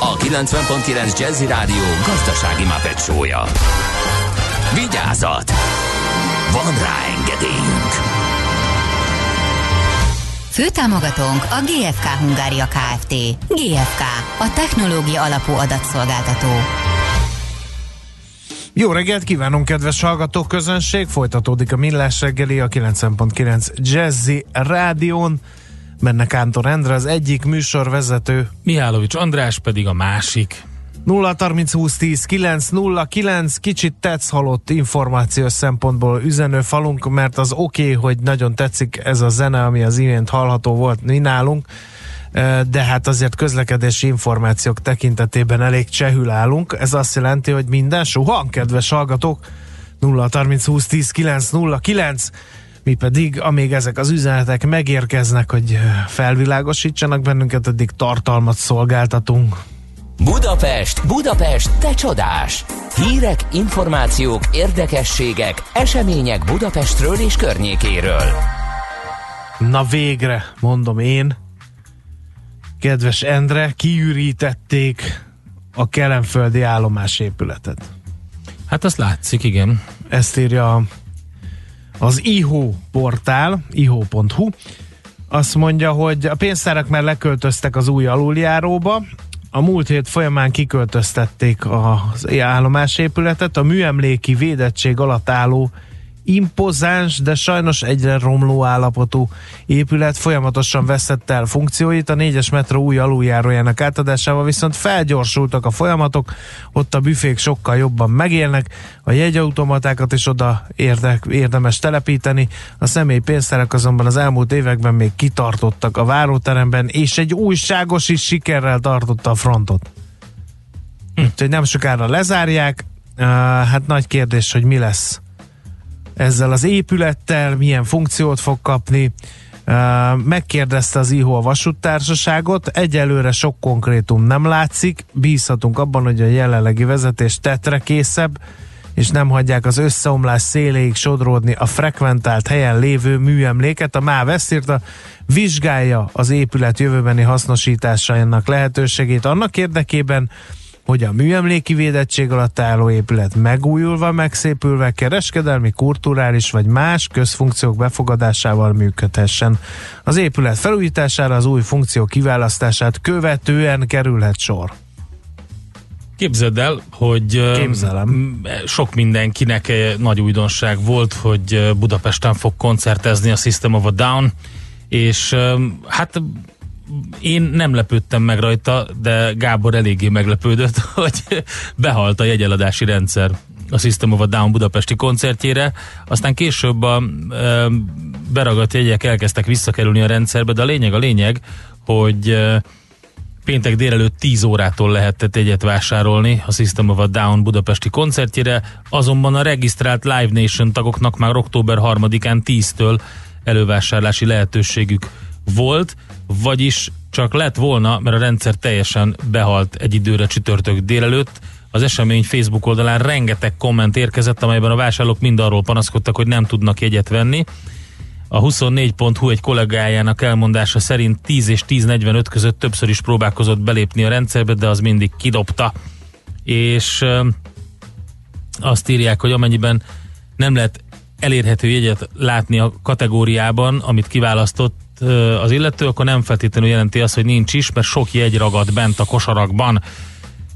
a 90.9 Jazzy Rádió gazdasági mapetsója. Vigyázat! Van rá engedélyünk! Főtámogatónk a GFK Hungária Kft. GFK, a technológia alapú adatszolgáltató. Jó reggelt kívánunk, kedves hallgatók közönség! Folytatódik a Millás reggeli a 90.9 Jazzy Rádión. Benne Kántor Endre az egyik műsorvezető. Mihálovics András pedig a másik. 0 30 20 10 9 0 9 kicsit tetsz halott információs szempontból üzenő falunk, mert az oké, okay, hogy nagyon tetszik ez a zene, ami az imént hallható volt mi nálunk, de hát azért közlekedési információk tekintetében elég csehül állunk. Ez azt jelenti, hogy minden suhan, kedves hallgatók, 0 30 20 10 9 0 9 mi pedig, amíg ezek az üzenetek megérkeznek, hogy felvilágosítsanak bennünket, addig tartalmat szolgáltatunk. Budapest, Budapest, te csodás! Hírek, információk, érdekességek, események Budapestről és környékéről. Na végre, mondom én, kedves Endre, kiürítették a kelemföldi állomásépületet. Hát azt látszik, igen. Ezt írja az IHO portál, iho.hu. Azt mondja, hogy a pénztárak már leköltöztek az új aluljáróba, a múlt hét folyamán kiköltöztették az állomásépületet, a műemléki védettség alatt álló impozáns, de sajnos egyre romló állapotú épület folyamatosan veszett el funkcióit, a négyes metró új aluljárójának átadásával viszont felgyorsultak a folyamatok, ott a büfék sokkal jobban megélnek, a jegyautomatákat is oda érdek, érdemes telepíteni, a személy pénztárak azonban az elmúlt években még kitartottak a váróteremben, és egy újságos is sikerrel tartotta a frontot. Hm. Úgyhogy nem sokára lezárják, uh, hát nagy kérdés, hogy mi lesz ezzel az épülettel, milyen funkciót fog kapni. Megkérdezte az IHO a vasúttársaságot, egyelőre sok konkrétum nem látszik, bízhatunk abban, hogy a jelenlegi vezetés tetre készebb, és nem hagyják az összeomlás széléig sodródni a frekventált helyen lévő műemléket. A MÁV ezt írta, vizsgálja az épület jövőbeni hasznosításának lehetőségét annak érdekében, hogy a műemléki védettség alatt álló épület megújulva, megszépülve, kereskedelmi, kulturális vagy más közfunkciók befogadásával működhessen. Az épület felújítására az új funkció kiválasztását követően kerülhet sor. Képzeld el, hogy Képzelem. sok mindenkinek nagy újdonság volt, hogy Budapesten fog koncertezni a System of a Down, és hát én nem lepődtem meg rajta, de Gábor eléggé meglepődött, hogy behalt a jegyeladási rendszer a System of a Down budapesti koncertjére, aztán később a ö, beragadt jegyek elkezdtek visszakerülni a rendszerbe, de a lényeg a lényeg, hogy ö, péntek délelőtt 10 órától lehetett egyet vásárolni a System of a Down budapesti koncertjére, azonban a regisztrált Live Nation tagoknak már október 3-án 10-től elővásárlási lehetőségük volt, vagyis csak lett volna, mert a rendszer teljesen behalt egy időre csütörtök délelőtt. Az esemény Facebook oldalán rengeteg komment érkezett, amelyben a vásárlók mind arról panaszkodtak, hogy nem tudnak jegyet venni. A 24.hu egy kollégájának elmondása szerint 10 és 10.45 között többször is próbálkozott belépni a rendszerbe, de az mindig kidobta. És azt írják, hogy amennyiben nem lehet elérhető jegyet látni a kategóriában, amit kiválasztott az illető, akkor nem feltétlenül jelenti azt, hogy nincs is, mert sok jegy ragad bent a kosarakban.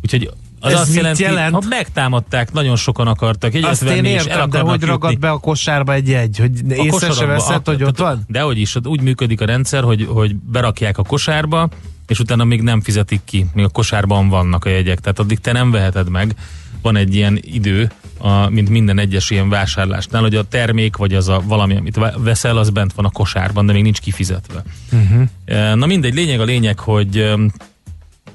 Úgyhogy az Ez azt jelenti, jelent? ha megtámadták, nagyon sokan akartak jegyet Azt venni, én és el értem, de hogy ragad jutni. be a kosárba egy jegy, hogy A észre se veszed, a- hogy ott van? De hogy is, úgy működik a rendszer, hogy, hogy berakják a kosárba, és utána még nem fizetik ki, még a kosárban vannak a jegyek, tehát addig te nem veheted meg. Van egy ilyen idő, a, mint minden egyes ilyen vásárlásnál, hogy a termék, vagy az a valami, amit ve- veszel, az bent van a kosárban, de még nincs kifizetve. Uh-huh. Na mindegy, lényeg a lényeg, hogy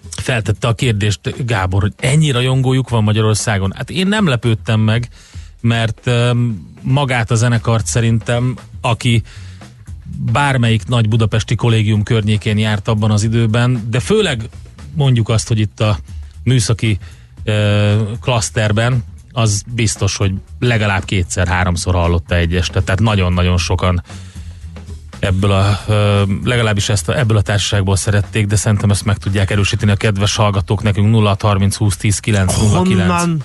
feltette a kérdést Gábor, hogy ennyi rajongójuk van Magyarországon. Hát én nem lepődtem meg, mert magát a zenekart szerintem, aki bármelyik nagy budapesti kollégium környékén járt abban az időben, de főleg mondjuk azt, hogy itt a műszaki klaszterben, az biztos, hogy legalább kétszer-háromszor hallotta egy este, tehát nagyon-nagyon sokan ebből a, legalábbis ezt a, ebből a társaságból szerették, de szerintem ezt meg tudják erősíteni a kedves hallgatók nekünk 0 30 20 10 9 0 9. Honnan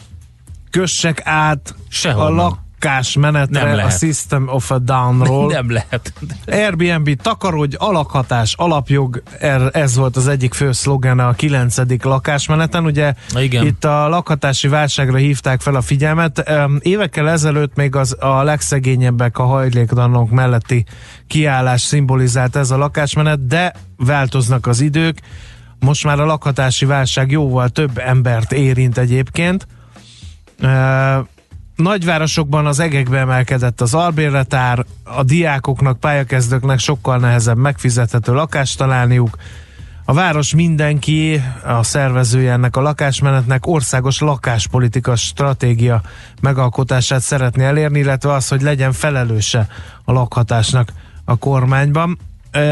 kössek át Sehonnan. a lakásmenetre Nem a lehet. System of a Downról? Nem lehet. Airbnb takarodj, alakhatás, alapjog, er- ez volt az egyik fő szlogene a 9. lakásmeneten. Ugye Igen. itt a lakhatási válságra hívták fel a figyelmet. Évekkel ezelőtt még az a legszegényebbek a hajléktalanok melletti kiállás szimbolizált ez a lakásmenet, de változnak az idők. Most már a lakhatási válság jóval több embert érint egyébként. Nagyvárosokban az egekbe emelkedett az albérletár, a diákoknak, pályakezdőknek sokkal nehezebb megfizethető lakást találniuk. A város mindenki, a szervezője ennek a lakásmenetnek országos lakáspolitika stratégia megalkotását szeretné elérni, illetve az, hogy legyen felelőse a lakhatásnak a kormányban.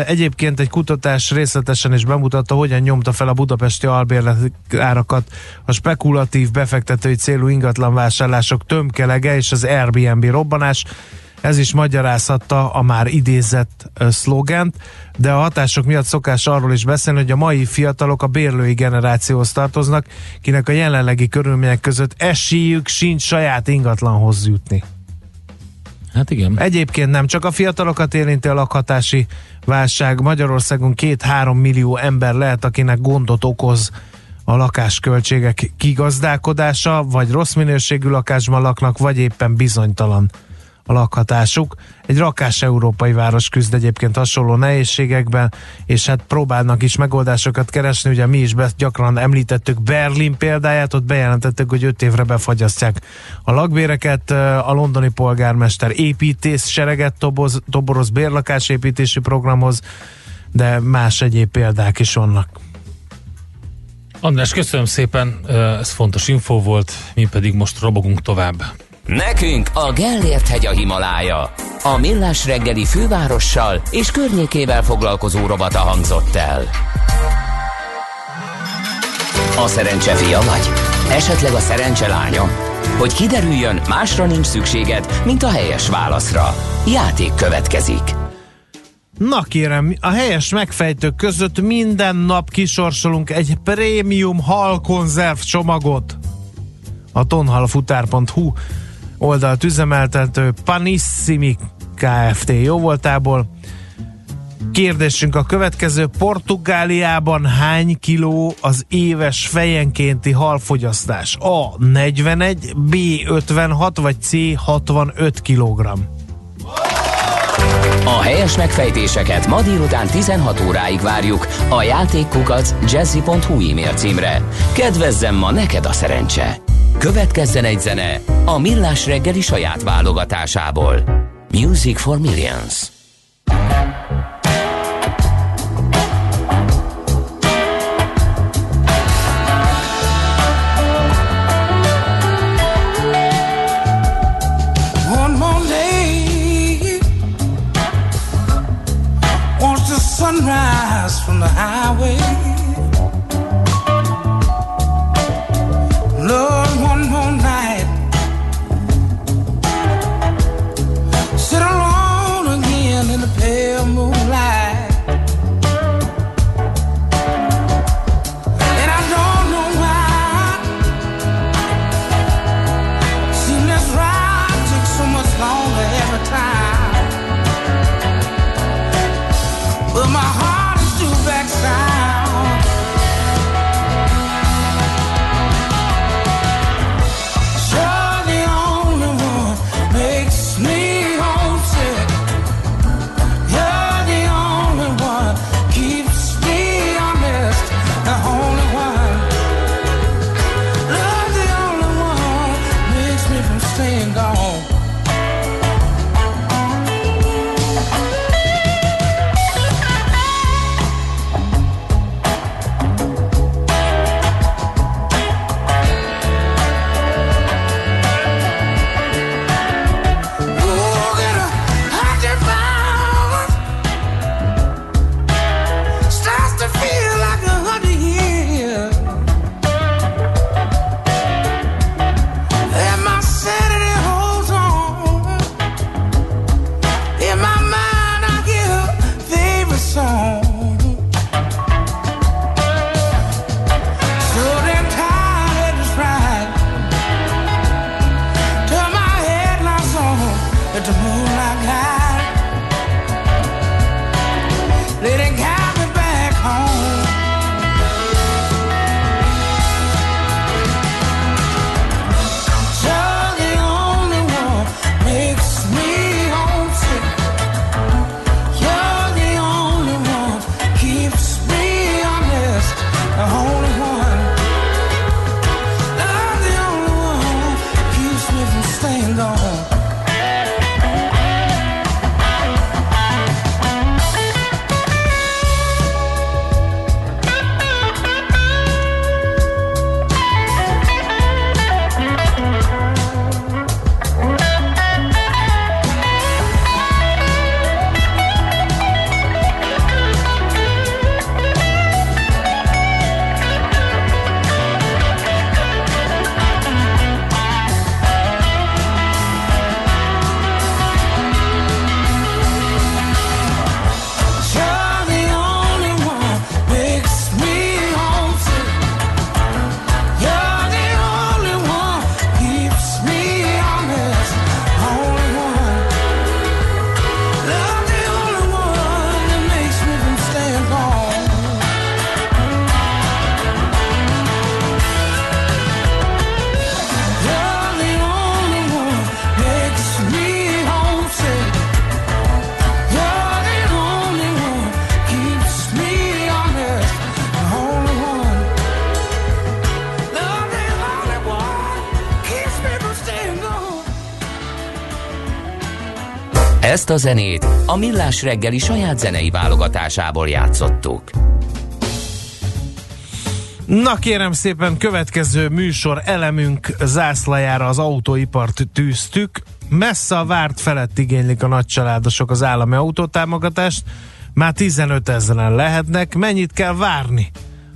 Egyébként egy kutatás részletesen is bemutatta, hogyan nyomta fel a budapesti albérletárakat a spekulatív befektetői célú ingatlanvásárlások tömkelege és az Airbnb robbanás. Ez is magyarázhatta a már idézett szlogent, de a hatások miatt szokás arról is beszélni, hogy a mai fiatalok a bérlői generációhoz tartoznak, kinek a jelenlegi körülmények között esélyük sincs saját ingatlanhoz jutni. Hát igen. Egyébként nem csak a fiatalokat érinti a lakhatási válság. Magyarországon két-három millió ember lehet, akinek gondot okoz a lakásköltségek kigazdálkodása, vagy rossz minőségű lakásban laknak, vagy éppen bizonytalan a lakhatásuk. Egy rakás európai város küzd egyébként hasonló nehézségekben, és hát próbálnak is megoldásokat keresni. Ugye mi is be, gyakran említettük Berlin példáját, ott bejelentettek, hogy öt évre befagyasztják a lakbéreket. A londoni polgármester építész sereget toboz, toboroz bérlakásépítési programhoz, de más egyéb példák is vannak. András, köszönöm szépen, ez fontos info volt, mi pedig most robogunk tovább. Nekünk a Gellért hegy a Himalája. A Millás reggeli fővárossal és környékével foglalkozó robata hangzott el. A szerencse fia vagy? Esetleg a szerencse lánya? Hogy kiderüljön, másra nincs szükséged, mint a helyes válaszra. Játék következik. Na kérem, a helyes megfejtők között minden nap kisorsolunk egy prémium halkonzerv csomagot. A tonhalfutár.hu oldalt üzemeltető Panissimi Kft. jó voltából. Kérdésünk a következő. Portugáliában hány kiló az éves fejenkénti halfogyasztás? A. 41, B. 56 vagy C. 65 kilogramm. A helyes megfejtéseket ma délután 16 óráig várjuk a játékkukac jazzy.hu e-mail címre. Kedvezzem ma neked a szerencse! Következzen egy zene a Millás reggeli saját válogatásából. Music for Millions. Sunrise from the highway. Zenét a Millás reggeli saját zenei válogatásából játszottuk. Na kérem szépen, következő műsor elemünk zászlajára az autóipart tűztük. Messze a várt felett igénylik a nagycsaládosok az állami autótámogatást. Már 15 ezeren lehetnek. Mennyit kell várni?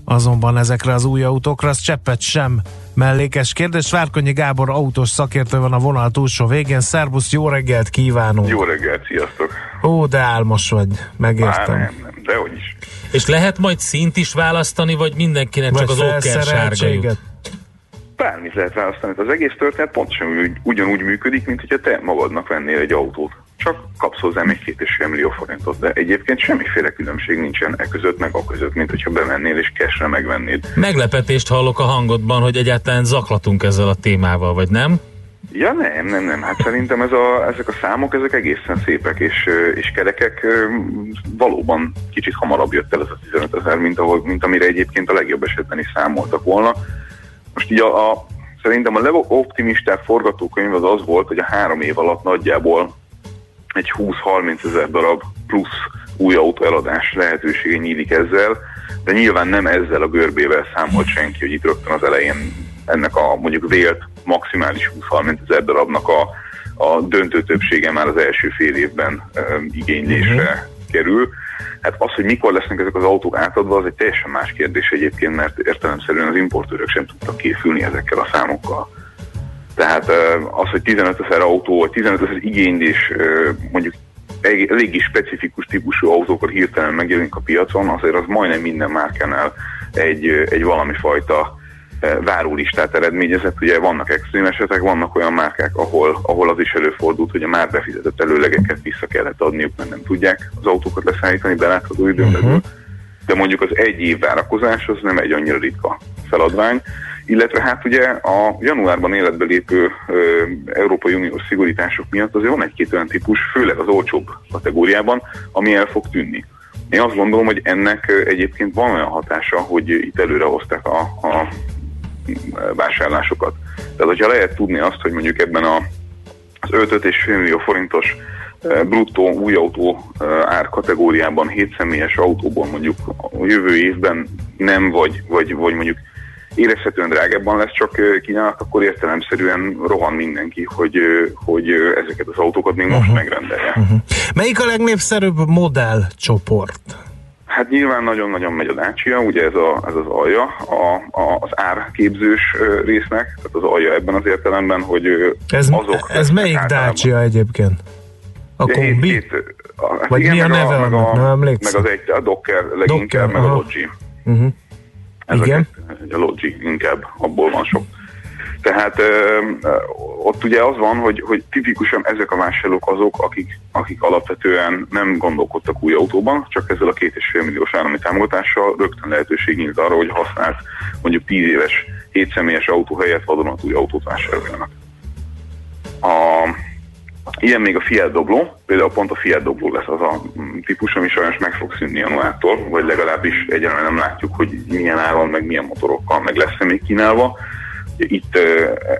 Azonban ezekre az új autókra az cseppet sem mellékes kérdés. Várkonyi Gábor autós szakértő van a vonal túlsó végén. Szerbusz, jó reggelt kívánunk! Jó reggelt, sziasztok! Ó, de álmos vagy, megértem. Már nem, nem, dehogy is. És lehet majd szint is választani, vagy mindenkinek csak Vagy az okker sárga jut? Bármit lehet választani. Az egész történet pontosan úgy, ugyanúgy működik, mint hogyha te magadnak vennél egy autót. Csak kapsz hozzá még két és millió forintot, de egyébként semmiféle különbség nincsen e között, meg a között, mint hogyha bemennél és cashre megvennéd. Meglepetést hallok a hangodban, hogy egyáltalán zaklatunk ezzel a témával, vagy nem? Ja nem, nem, nem. Hát szerintem ez a, ezek a számok, ezek egészen szépek és, és kerekek. Valóban kicsit hamarabb jött el ez a 15 ezer, mint, ahol, mint amire egyébként a legjobb esetben is számoltak volna. Most így a, a szerintem a legoptimistább forgatókönyv az az volt, hogy a három év alatt nagyjából egy 20-30 ezer darab plusz új autó eladás lehetősége nyílik ezzel, de nyilván nem ezzel a görbével számolt senki, hogy itt rögtön az elején ennek a mondjuk vélt maximális 20-30 ezer darabnak a, a döntő többsége már az első fél évben um, igénylésre kerül. Hát az, hogy mikor lesznek ezek az autók átadva, az egy teljesen más kérdés egyébként, mert értelemszerűen az importőrök sem tudtak készülni ezekkel a számokkal. Tehát az, hogy 15 ezer autó, vagy 15 ezer igénylés ö, mondjuk eléggé specifikus típusú autókkal hirtelen megjelenik a piacon, azért az majdnem minden márkánál egy, egy valami fajta várólistát eredményezett. Ugye vannak extrém esetek, vannak olyan márkák, ahol, ahol az is előfordult, hogy a már befizetett előlegeket vissza kellett adniuk, mert nem tudják az autókat leszállítani belátható időn belül. De mondjuk az egy év várakozás az nem egy annyira ritka feladvány, illetve hát ugye a januárban életbe lépő ö, Európai Uniós szigorítások miatt azért van egy-két olyan típus, főleg az olcsóbb kategóriában, ami el fog tűnni. Én azt gondolom, hogy ennek egyébként van olyan hatása, hogy itt előre hozták a, a vásárlásokat. Tehát, hogyha lehet tudni azt, hogy mondjuk ebben a, az 5-5,5 millió forintos bruttó új autó ár kategóriában 7 személyes autóból mondjuk a jövő évben nem vagy, vagy, vagy mondjuk érezhetően drágábban lesz csak kínálat, akkor értelemszerűen rohan mindenki, hogy, hogy ezeket az autókat még most megrendelje. Melyik a legnépszerűbb modellcsoport? Hát nyilván nagyon-nagyon megy a Dacia, ugye ez, a, ez az alja a, a, az árképzős résznek, tehát az alja ebben az értelemben, hogy Ez, azok ez melyik Dacia egyébként? A Ugye hét- kombi? hét, a, hát Vagy igen, mi a meg neve meg annak? Nem emlékszem. Meg az egy, a Docker leginkább, Docker, meg a aha. Logi. Uh-huh. Ezeket, Igen. A Logi inkább, abból van sok. Tehát ö, ott ugye az van, hogy, hogy tipikusan ezek a vásárlók azok, akik, akik alapvetően nem gondolkodtak új autóban, csak ezzel a két és fél milliós állami támogatással rögtön lehetőség nyílt arra, hogy használt mondjuk 10 éves, 7 személyes autó helyett vadonatúj autót vásároljanak. A, ilyen még a Fiat Dobló, például pont a Fiat Dobló lesz az a típus, ami sajnos meg fog szűnni januártól, vagy legalábbis egyelőre nem látjuk, hogy milyen áron, meg milyen motorokkal, meg lesz-e még kínálva. Itt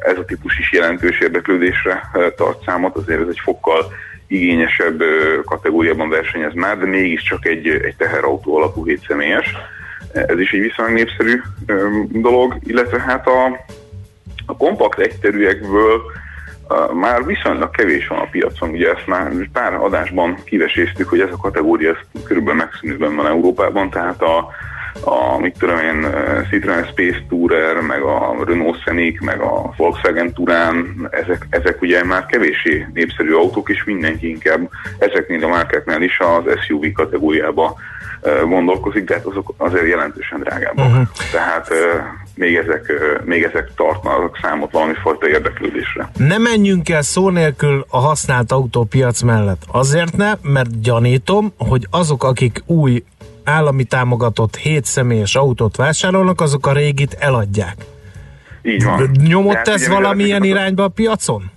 ez a típus is jelentős érdeklődésre tart számot, azért ez egy fokkal igényesebb kategóriában versenyez már, de mégiscsak egy, egy teherautó alapú 7 személyes. Ez is egy viszonylag népszerű dolog, illetve hát a, a kompakt egyterűekből már viszonylag kevés van a piacon, ugye ezt már pár adásban kiveséztük, hogy ez a kategória ez körülbelül megszűnőben van Európában, tehát a, a mit tudom én, uh, Citroen Space Tourer, meg a Renault Scenic, meg a Volkswagen Touran, ezek, ezek ugye már kevéssé népszerű autók, és mindenki inkább ezeknél a márkáknál is az SUV kategóriába gondolkozik, de hát azok azért jelentősen drágábbak. Uh-huh. Tehát még ezek, még ezek tartnak számot valami fajta érdeklődésre. Ne menjünk el szó nélkül a használt autópiac mellett. Azért ne, mert gyanítom, hogy azok, akik új állami támogatott 7 személyes autót vásárolnak, azok a régit eladják. Így van. Ez ugye, mivel valamilyen irányba a piacon?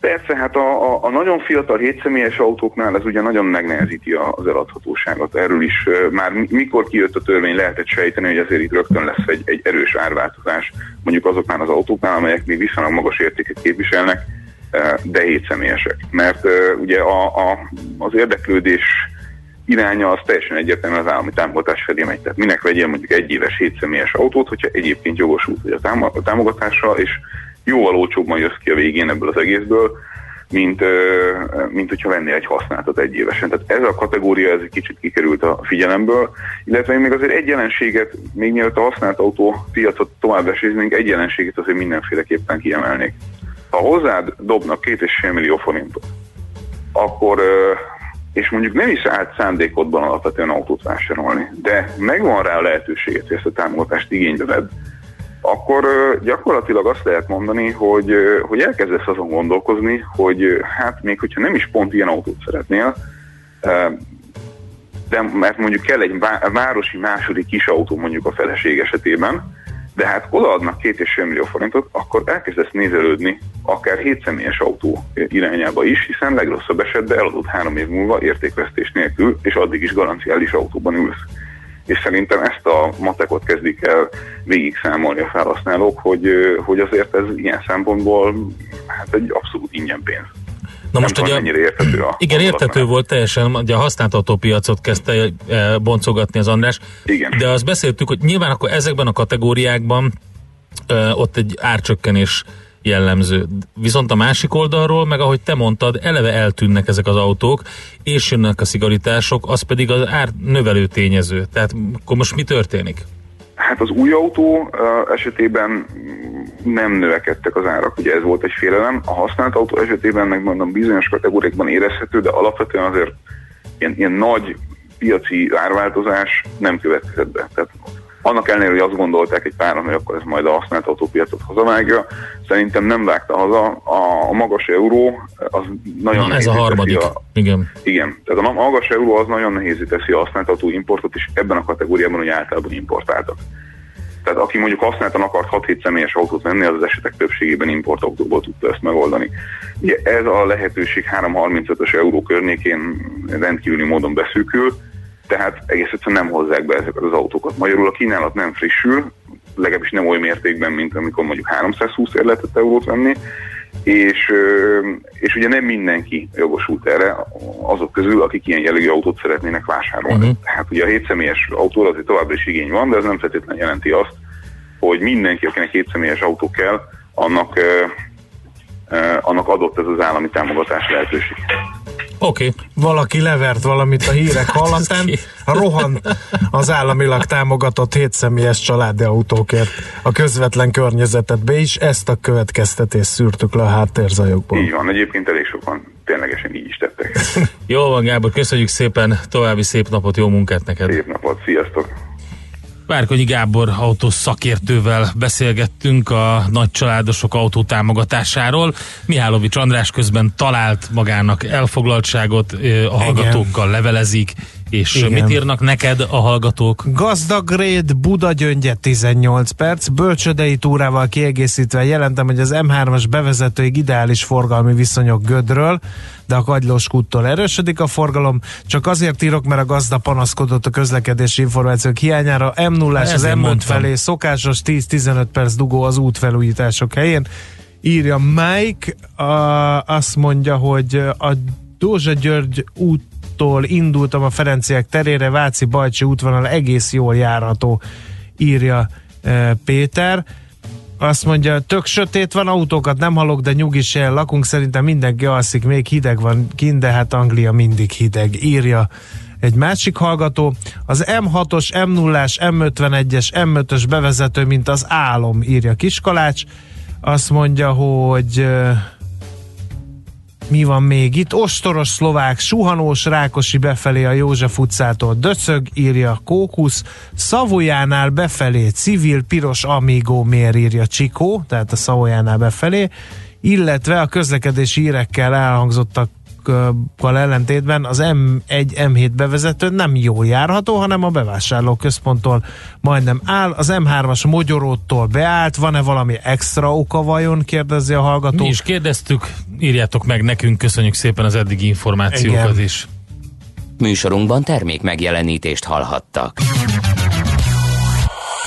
Persze, hát a, a, a nagyon fiatal 7 személyes autóknál ez ugye nagyon megnehezíti az eladhatóságot. Erről is már mi- mikor kijött a törvény lehetett sejteni, hogy azért itt rögtön lesz egy, egy erős árváltozás mondjuk azoknál az autóknál, amelyek még viszonylag magas értéket képviselnek, de 7 személyesek. Mert ugye a, a, az érdeklődés iránya az teljesen egyértelműen az állami támogatás felé megy. Tehát minek vegyél mondjuk egy éves 7 személyes autót, hogyha egyébként jogosult vagy a támogatásra, és jóval olcsóbban jössz ki a végén ebből az egészből, mint, mint hogyha vennél egy használtat egy évesen. Tehát ez a kategória ez egy kicsit kikerült a figyelembből, illetve még azért egy jelenséget, még mielőtt a használt autó piacot tovább eséznénk, egy jelenséget azért mindenféleképpen kiemelnék. Ha hozzád dobnak két és fél millió forintot, akkor, és mondjuk nem is állt szándékodban alapvetően autót vásárolni, de megvan rá a lehetőséget, hogy ezt a támogatást igénybe vedd, akkor gyakorlatilag azt lehet mondani, hogy, hogy elkezdesz azon gondolkozni, hogy hát még hogyha nem is pont ilyen autót szeretnél, de mert mondjuk kell egy vá- városi második kis autó mondjuk a feleség esetében, de hát odaadnak két és millió forintot, akkor elkezdesz nézelődni akár hét személyes autó irányába is, hiszen legrosszabb esetben eladott három év múlva értékvesztés nélkül, és addig is garanciális autóban ülsz. És szerintem ezt a matekot kezdik el végig számolni a felhasználók, hogy, hogy azért ez ilyen szempontból hát egy abszolút ingyen pénz. Na most ugye, mennyire érthető a igen, értető volt teljesen, ugye a használt autópiacot kezdte eh, boncogatni az András, Igen. de azt beszéltük, hogy nyilván akkor ezekben a kategóriákban eh, ott egy árcsökkenés jellemző. Viszont a másik oldalról, meg ahogy te mondtad, eleve eltűnnek ezek az autók, és jönnek a szigorítások, az pedig az ár növelő tényező. Tehát akkor most mi történik? Hát az új autó esetében nem növekedtek az árak, ugye ez volt egy félelem. A használt autó esetében meg mondom bizonyos kategóriákban érezhető, de alapvetően azért ilyen, ilyen nagy piaci árváltozás nem következett be. Tehát annak ellenére, hogy azt gondolták egy páran, hogy akkor ez majd a használt autópiacot hazavágja, szerintem nem vágta haza. A, a magas euró az nagyon Na, ez a harmadik. A, Igen. igen, tehát a magas euró az nagyon nehézé teszi a használt autó importot, és ebben a kategóriában, hogy általában importáltak. Tehát aki mondjuk használtan akart 6-7 személyes autót venni, az az esetek többségében importautóból tudta ezt megoldani. Ugye ez a lehetőség 335-ös euró környékén rendkívüli módon beszűkül, tehát egész egyszerűen nem hozzák be ezeket az autókat. Magyarul a kínálat nem frissül, legalábbis nem oly mértékben, mint amikor mondjuk 320 ér lehetett eurót venni, és, és ugye nem mindenki jogosult erre azok közül, akik ilyen jellegű autót szeretnének vásárolni. Uh-huh. Tehát ugye a 7 személyes autóra azért továbbra is igény van, de ez nem feltétlenül jelenti azt, hogy mindenki, akinek 7 személyes autó kell, annak, annak adott ez az állami támogatás lehetőség. Oké. Okay. Valaki levert valamit a hírek hallatán, rohan az államilag támogatott hétszemélyes családi autókért a közvetlen környezetedbe is. Ezt a következtetést szűrtük le a háttérzajokból. Így van, egyébként elég sokan ténylegesen így is tettek. Jó van, Gábor, köszönjük szépen, további szép napot, jó munkát neked. Szép napot, sziasztok! Várkonyi Gábor autós szakértővel beszélgettünk a nagy családosok autó támogatásáról. Mihálovics András közben talált magának elfoglaltságot, a hallgatókkal levelezik, és Igen. mit írnak neked a hallgatók? Gazdagréd Buda gyöngye 18 perc, bölcsödei túrával kiegészítve jelentem, hogy az M3-as bevezetőig ideális forgalmi viszonyok Gödről, de a Kagylós kúttól erősödik a forgalom, csak azért írok, mert a gazda panaszkodott a közlekedési információk hiányára, m 0 az Ezért M5 mondtam. felé szokásos 10-15 perc dugó az útfelújítások helyén. Írja Mike, a, azt mondja, hogy a Dózsa György úttól indultam a Ferenciek terére, Váci Bajcsi útvonal egész jól járható, írja e, Péter. Azt mondja, tök sötét van, autókat nem hallok, de nyugis helyen lakunk, szerintem mindenki alszik, még hideg van kint, de hát Anglia mindig hideg, írja egy másik hallgató. Az M6-os, M0-as, M51-es, M5-ös bevezető, mint az álom, írja Kiskalács. Azt mondja, hogy ö, mi van még itt? Ostoros szlovák, suhanós Rákosi befelé a József utcától döcög, írja Kókusz, Szavojánál befelé civil piros Amigo mér írja Csikó, tehát a Szavojánál befelé, illetve a közlekedési hírekkel elhangzottakkal ellentétben az M1, M7 bevezető nem jól járható, hanem a bevásárló központtól majdnem áll. Az M3-as Mogyoróttól beállt, van-e valami extra oka vajon, kérdezi a hallgató. Mi is kérdeztük, írjátok meg nekünk, köszönjük szépen az eddigi információkat Igen. is. Műsorunkban termék megjelenítést hallhattak.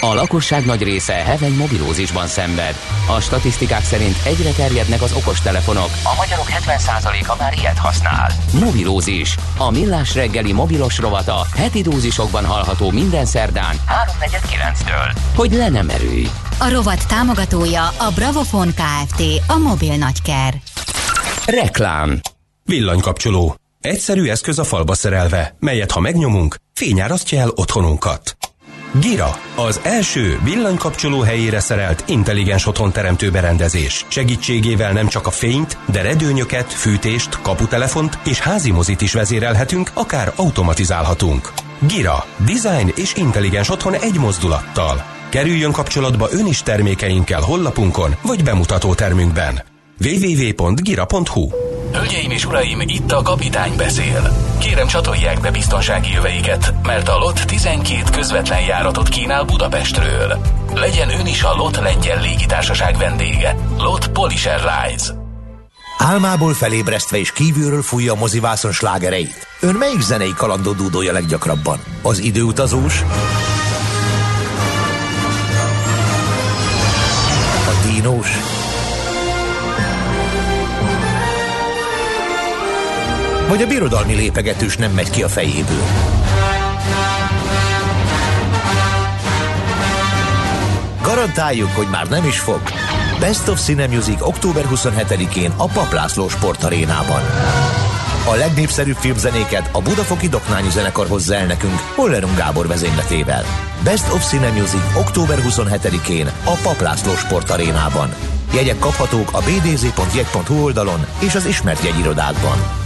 A lakosság nagy része heveny mobilózisban szenved. A statisztikák szerint egyre terjednek az okostelefonok. A magyarok 70%-a már ilyet használ. Mobilózis. A millás reggeli mobilos rovata heti dózisokban hallható minden szerdán 3.49-től. Hogy le nem erőj. A rovat támogatója a Bravofon Kft. A mobil nagyker. Reklám. Villanykapcsoló. Egyszerű eszköz a falba szerelve, melyet ha megnyomunk, fényárasztja el otthonunkat. Gira, az első villanykapcsoló helyére szerelt intelligens otthonteremtő berendezés. Segítségével nem csak a fényt, de redőnyöket, fűtést, kaputelefont és házi mozit is vezérelhetünk, akár automatizálhatunk. Gira, design és intelligens otthon egy mozdulattal. Kerüljön kapcsolatba ön is termékeinkkel hollapunkon vagy bemutató termünkben. www.gira.hu Hölgyeim és uraim, itt a kapitány beszél. Kérem csatolják be biztonsági jöveiket, mert a LOT 12 közvetlen járatot kínál Budapestről. Legyen ön is a LOT lengyel légitársaság vendége. LOT Polish Airlines. Álmából felébresztve és kívülről fújja a mozivászon slágereit. Ön melyik zenei kalandot dúdolja leggyakrabban? Az időutazós? A dínós? Vagy a birodalmi lépegetős nem megy ki a fejéből? Garantáljuk, hogy már nem is fog. Best of Cine Music október 27-én a Paplászló Sportarénában. A legnépszerűbb filmzenéket a Budafoki Doknányi Zenekar hozza el nekünk Hollerung Gábor vezényletével. Best of Cine Music október 27-én a Paplászló Sportarénában. Jegyek kaphatók a bdz.jegy.hu oldalon és az ismert jegyirodákban.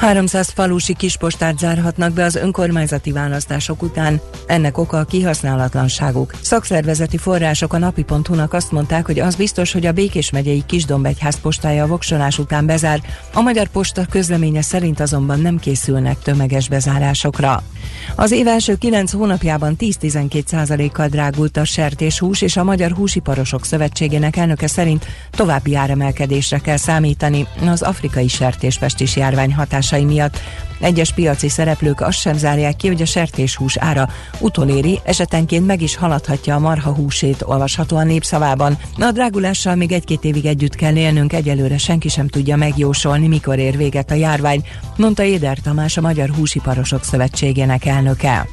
300 falusi kispostát zárhatnak be az önkormányzati választások után. Ennek oka a kihasználatlanságuk. Szakszervezeti források a napi.hu-nak azt mondták, hogy az biztos, hogy a Békés megyei Kisdombegyház postája a voksolás után bezár. A Magyar Posta közleménye szerint azonban nem készülnek tömeges bezárásokra. Az év első 9 hónapjában 10-12 kal drágult a sertéshús, és a Magyar Húsiparosok Szövetségének elnöke szerint további áremelkedésre kell számítani az afrikai sertéspestis járvány hatásai miatt. Egyes piaci szereplők azt sem zárják ki, hogy a sertéshús ára utoléri, esetenként meg is haladhatja a marha húsét, olvasható a népszavában. A drágulással még egy-két évig együtt kell élnünk, egyelőre senki sem tudja megjósolni, mikor ér véget a járvány, mondta Éder Tamás a Magyar Húsiparosok Szövetségének elnöke.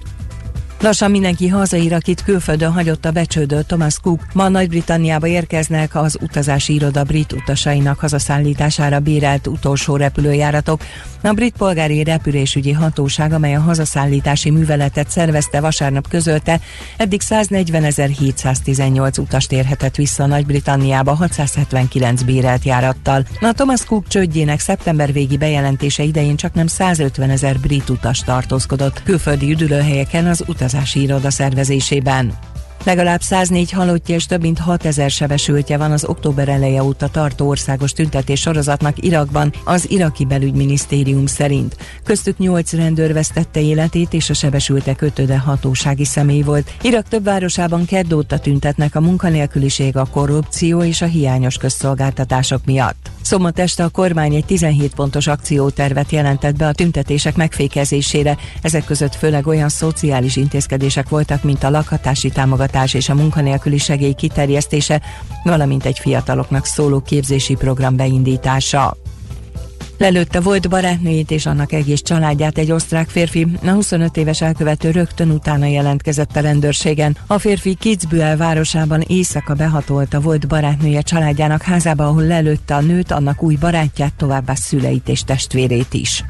Lassan mindenki hazaír, akit külföldön hagyott a becsődő Thomas Cook. Ma Nagy-Britanniába érkeznek az utazási iroda brit utasainak hazaszállítására bérelt utolsó repülőjáratok. A brit polgári repülésügyi hatóság, amely a hazaszállítási műveletet szervezte vasárnap közölte, eddig 140.718 utast érhetett vissza Nagy-Britanniába 679 bérelt járattal. A Thomas Cook csődjének szeptember végi bejelentése idején csak nem 150 ezer brit utas tartózkodott külföldi üdülőhelyeken az utazási iroda szervezésében. Legalább 104 halottja és több mint 6000 sebesültje van az október eleje óta tartó országos tüntetés sorozatnak Irakban, az iraki belügyminisztérium szerint. Köztük 8 rendőr vesztette életét, és a sebesültek ötöde hatósági személy volt. Irak több városában kedd óta tüntetnek a munkanélküliség, a korrupció és a hiányos közszolgáltatások miatt. Szombat este a kormány egy 17 pontos akciótervet jelentett be a tüntetések megfékezésére. Ezek között főleg olyan szociális intézkedések voltak, mint a lakhatási támogatás és a munkanélküli segély kiterjesztése, valamint egy fiataloknak szóló képzési program beindítása. Lelőtte volt barátnőjét és annak egész családját egy osztrák férfi. A 25 éves elkövető rögtön utána jelentkezett a rendőrségen. A férfi Kitzbühel városában éjszaka behatolta volt barátnője családjának házába, ahol lelőtte a nőt, annak új barátját, továbbá szüleit és testvérét is.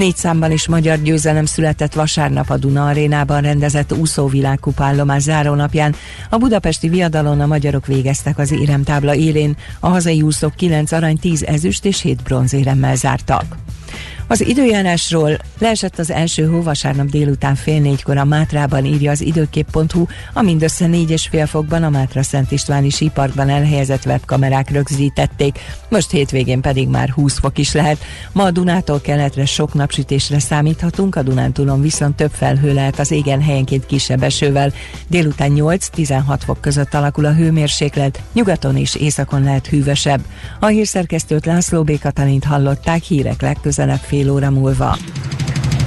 Négy számban is magyar győzelem született vasárnap a Duna arénában rendezett úszóvilágkupállomás zárónapján. A budapesti viadalon a magyarok végeztek az éremtábla élén. A hazai úszók 9 arany, 10 ezüst és 7 bronzéremmel zártak. Az időjárásról leesett az első hó vasárnap délután fél négykor a Mátrában írja az időkép.hu, a mindössze négy és fél fokban a Mátra Szent Istváni síparkban elhelyezett webkamerák rögzítették, most hétvégén pedig már 20 fok is lehet. Ma a Dunától keletre sok napsütésre számíthatunk, a Dunántúlon viszont több felhő lehet az égen helyenként kisebb esővel. Délután 8-16 fok között alakul a hőmérséklet, nyugaton és északon lehet hűvösebb. A hírszerkesztőt László B. Katalint hallották hírek legközelebb fél óra múlva.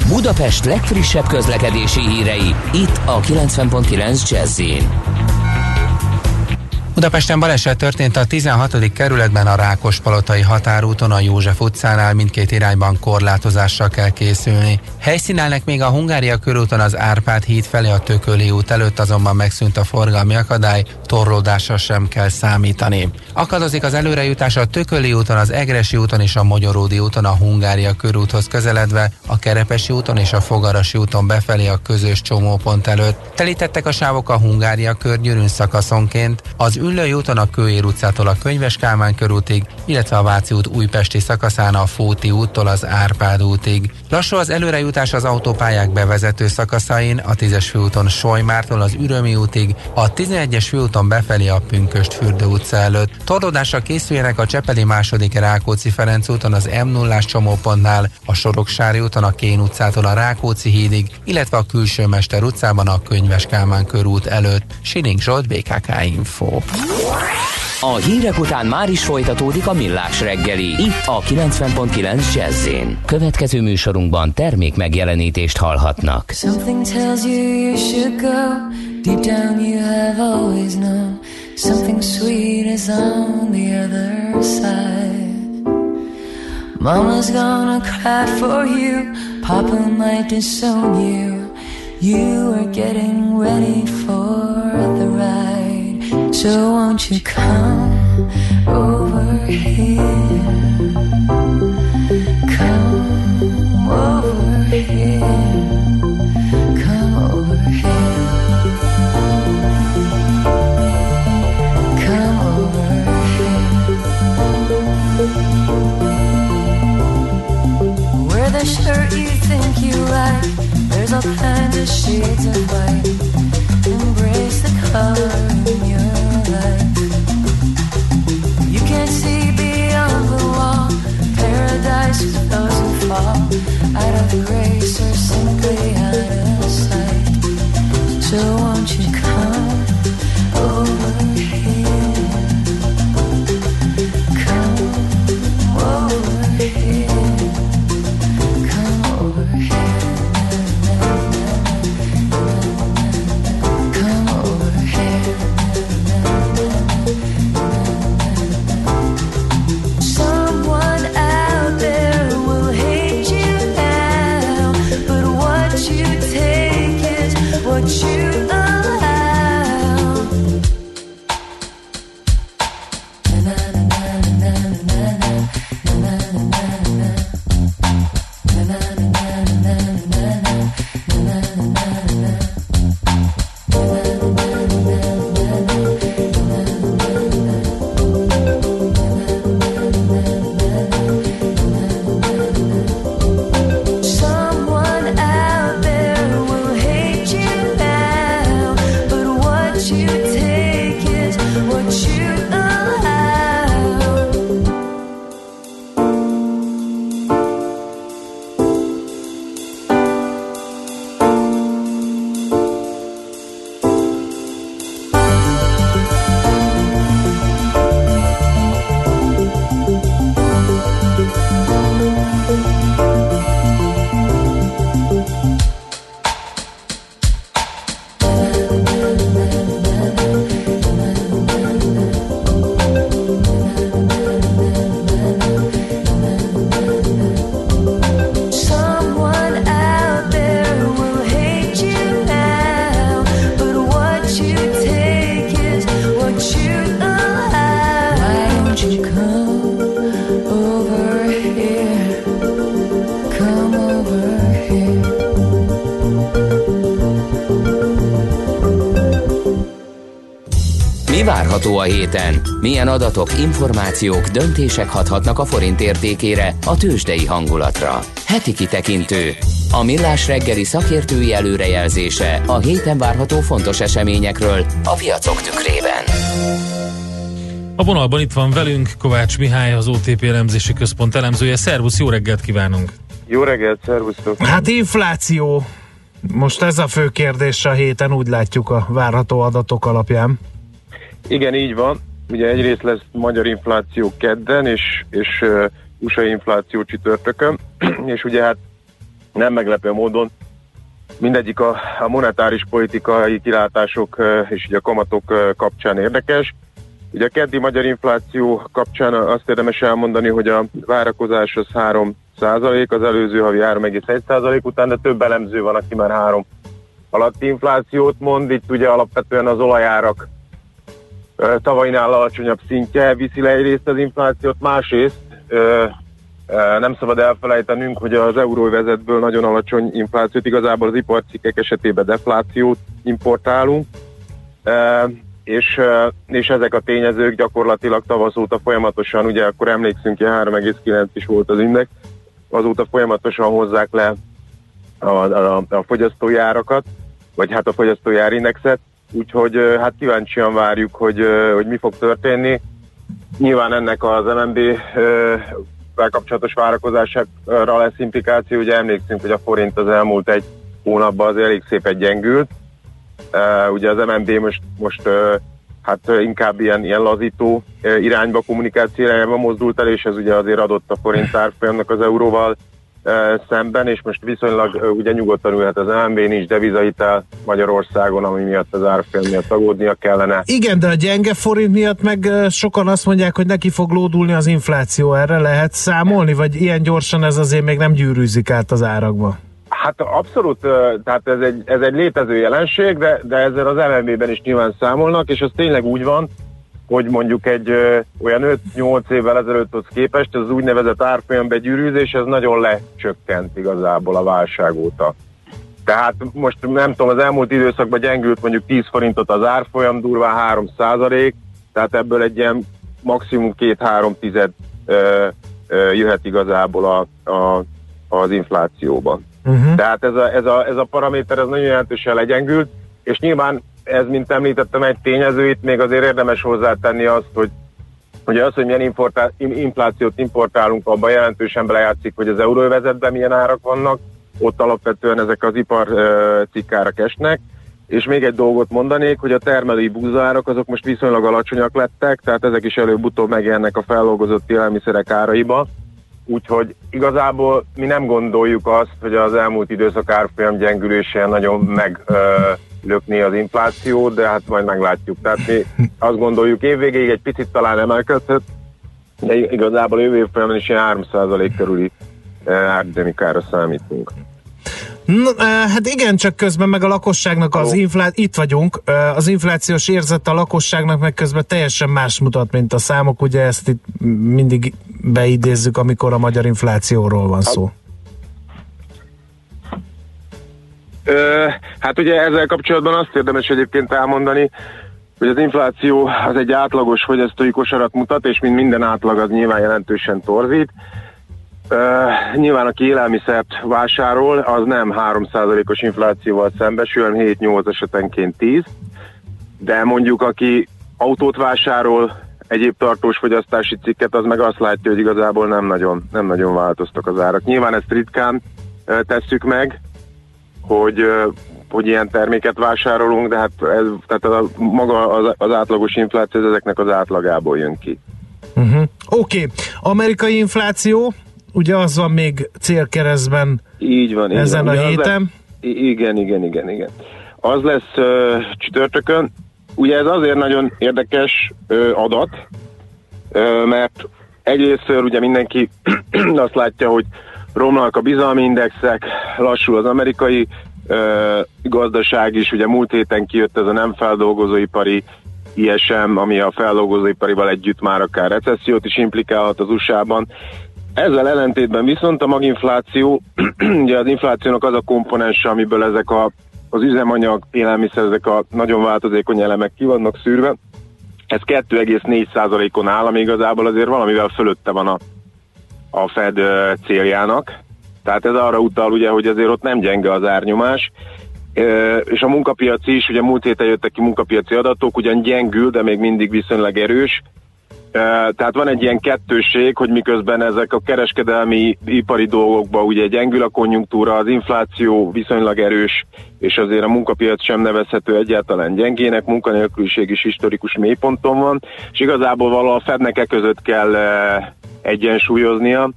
Budapest legfrissebb közlekedési hírei, itt a 90.9 jazz Budapesten baleset történt a 16. kerületben a Rákospalotai határúton a József utcánál mindkét irányban korlátozással kell készülni. Helyszínelnek még a Hungária körúton az Árpád híd felé a Tököli út előtt azonban megszűnt a forgalmi akadály, torlódásra sem kell számítani. Akadozik az előrejutás a Tököli úton, az Egresi úton és a Magyaródi úton a Hungária körúthoz közeledve, a Kerepesi úton és a Fogarasi úton befelé a közös csomópont előtt. Telítettek a sávok a Hungária körgyűrűn szakaszonként, az Üllői úton a Kőér utcától a Könyves Kálmán körútig, illetve a Váci út újpesti szakaszán a Fóti úttól az Árpád útig. Lassú az előrejutás az autópályák bevezető szakaszain, a 10-es főúton Solymártól az Ürömi útig, a 11-es főúton befelé a Pünköst fürdő utca előtt. Torlódásra készüljenek a Csepeli második Rákóczi Ferenc úton az m 0 csomópontnál, a Soroksári úton a Kén utcától a Rákóczi hídig, illetve a Külső Mester utcában a Könyves Kálmán körút előtt. Sining Zsolt, BKK Info. A hírek után már is folytatódik a millás reggeli, itt a 90.9 jazz Következő műsorunkban termék megjelenítést hallhatnak. Something tells you you should go. Deep down you have always known. Something sweet is on the other side. Mama's gonna cry for you. Papa might disown you. You are getting ready for the ride. So won't you come over here? Come over here. Várható a héten? Milyen adatok, információk, döntések hathatnak a forint értékére, a tőzsdei hangulatra? Heti kitekintő. A millás reggeli szakértői előrejelzése a héten várható fontos eseményekről a piacok tükrében. A vonalban itt van velünk Kovács Mihály, az OTP elemzési központ elemzője. Szervusz, jó reggelt kívánunk! Jó reggelt, szervusztok! Hát infláció. Most ez a fő kérdés a héten, úgy látjuk a várható adatok alapján. Igen, így van. Ugye egyrészt lesz magyar infláció kedden, és, és uh, USA infláció csütörtökön, és ugye hát nem meglepő módon mindegyik a, a monetáris politikai kilátások uh, és ugye a kamatok uh, kapcsán érdekes. Ugye a keddi magyar infláció kapcsán azt érdemes elmondani, hogy a várakozás az 3 százalék, az előző havi 3,1 százalék után, de több elemző van, aki már 3 alatti inflációt mond. Itt ugye alapvetően az olajárak tavainál alacsonyabb szintje viszi le egyrészt az inflációt, másrészt nem szabad elfelejtenünk, hogy az euróvezetből nagyon alacsony inflációt, igazából az iparcikkek esetében deflációt importálunk. És, és ezek a tényezők gyakorlatilag tavasz óta folyamatosan, ugye akkor emlékszünk, hogy 3,9 is volt az index, azóta folyamatosan hozzák le a, a, a fogyasztói árakat, vagy hát a fogyasztói árindexet, úgyhogy hát kíváncsian várjuk, hogy, hogy mi fog történni. Nyilván ennek az MNB kapcsolatos várakozására lesz implikáció, ugye emlékszünk, hogy a forint az elmúlt egy hónapban az elég szépen gyengült, ugye az MNB most, most hát inkább ilyen, ilyen lazító irányba, kommunikáció irányba mozdult el, és ez ugye azért adott a forint árfolyamnak az euróval szemben, és most viszonylag ugye nyugodtan ülhet az MNB, nincs devizahitel Magyarországon, ami miatt az árfolyam miatt aggódnia kellene. Igen, de a gyenge forint miatt meg sokan azt mondják, hogy neki fog lódulni az infláció. Erre lehet számolni, vagy ilyen gyorsan ez azért még nem gyűrűzik át az árakba? Hát abszolút, tehát ez egy, ez egy létező jelenség, de, de ezzel az LMB-ben is nyilván számolnak, és az tényleg úgy van, hogy mondjuk egy ö, olyan 5-8 évvel ezelőtthoz képest az úgynevezett árfolyam begyűrűzés, ez nagyon lecsökkent igazából a válság óta. Tehát most nem tudom, az elmúlt időszakban gyengült mondjuk 10 forintot az árfolyam, durván 3 százalék, tehát ebből egy ilyen maximum 2-3 tized ö, ö, jöhet igazából a, a, az inflációban. Uh-huh. Tehát ez a, ez, a, ez a paraméter ez nagyon jelentősen legyengült, és nyilván ez, mint említettem, egy tényező, itt még azért érdemes hozzátenni azt, hogy hogy az, hogy milyen inflációt importálunk, abban jelentősen belejátszik, hogy az euróvezetben milyen árak vannak, ott alapvetően ezek az ipar cikkárak esnek, és még egy dolgot mondanék, hogy a termelői búzárak azok most viszonylag alacsonyak lettek, tehát ezek is előbb-utóbb megjelennek a feldolgozott élelmiszerek áraiba, Úgyhogy igazából mi nem gondoljuk azt, hogy az elmúlt időszak árfolyam gyengülése nagyon meglökni az inflációt, de hát majd meglátjuk. Tehát mi azt gondoljuk évvégéig egy picit talán emelkedhet, de igazából jövő év folyamán is ilyen 3% körüli árdinamikára számítunk. No, hát igen, csak közben meg a lakosságnak az infláció, itt vagyunk, az inflációs érzet a lakosságnak meg közben teljesen más mutat, mint a számok, ugye ezt itt mindig beidézzük, amikor a magyar inflációról van szó. Hát ugye ezzel kapcsolatban azt érdemes egyébként elmondani, hogy az infláció az egy átlagos fogyasztói kosarat mutat, és mint minden átlag az nyilván jelentősen torzít. Uh, nyilván aki élelmiszert vásárol, az nem 3%-os inflációval szembesül, hanem 7-8 esetenként 10, de mondjuk aki autót vásárol, egyéb tartós fogyasztási cikket, az meg azt látja, hogy igazából nem nagyon, nem nagyon változtak az árak. Nyilván ezt ritkán uh, tesszük meg, hogy, hogy ilyen terméket vásárolunk, de hát ez, tehát a, maga az, az átlagos infláció ezeknek az átlagából jön ki. Uh-huh. Oké, okay. amerikai infláció, ugye az van még célkeresztben így van, így ezen van. a Ugye héten. Lesz, igen, igen, igen, igen. Az lesz uh, csütörtökön. Ugye ez azért nagyon érdekes uh, adat, uh, mert egyrészt ugye mindenki azt látja, hogy romlanak a bizalmi indexek, lassul az amerikai uh, gazdaság is, ugye múlt héten kijött ez a nem feldolgozóipari ISM, ami a feldolgozóiparival együtt már akár recessziót is implikálhat az USA-ban. Ezzel ellentétben viszont a maginfláció, ugye az inflációnak az a komponense, amiből ezek a, az üzemanyag, élelmiszer, ezek a nagyon változékony elemek ki vannak szűrve, ez 2,4%-on áll, ami igazából azért valamivel fölötte van a, a Fed céljának. Tehát ez arra utal, ugye, hogy azért ott nem gyenge az árnyomás. És a munkapiaci is, ugye múlt héten jöttek ki munkapiaci adatok, ugyan gyengül, de még mindig viszonylag erős. Tehát van egy ilyen kettőség, hogy miközben ezek a kereskedelmi ipari dolgokban ugye gyengül a konjunktúra, az infláció viszonylag erős, és azért a munkapiac sem nevezhető egyáltalán gyengének, munkanélküliség is historikus mélyponton van, és igazából valahol a Fednek e között kell egyensúlyoznia,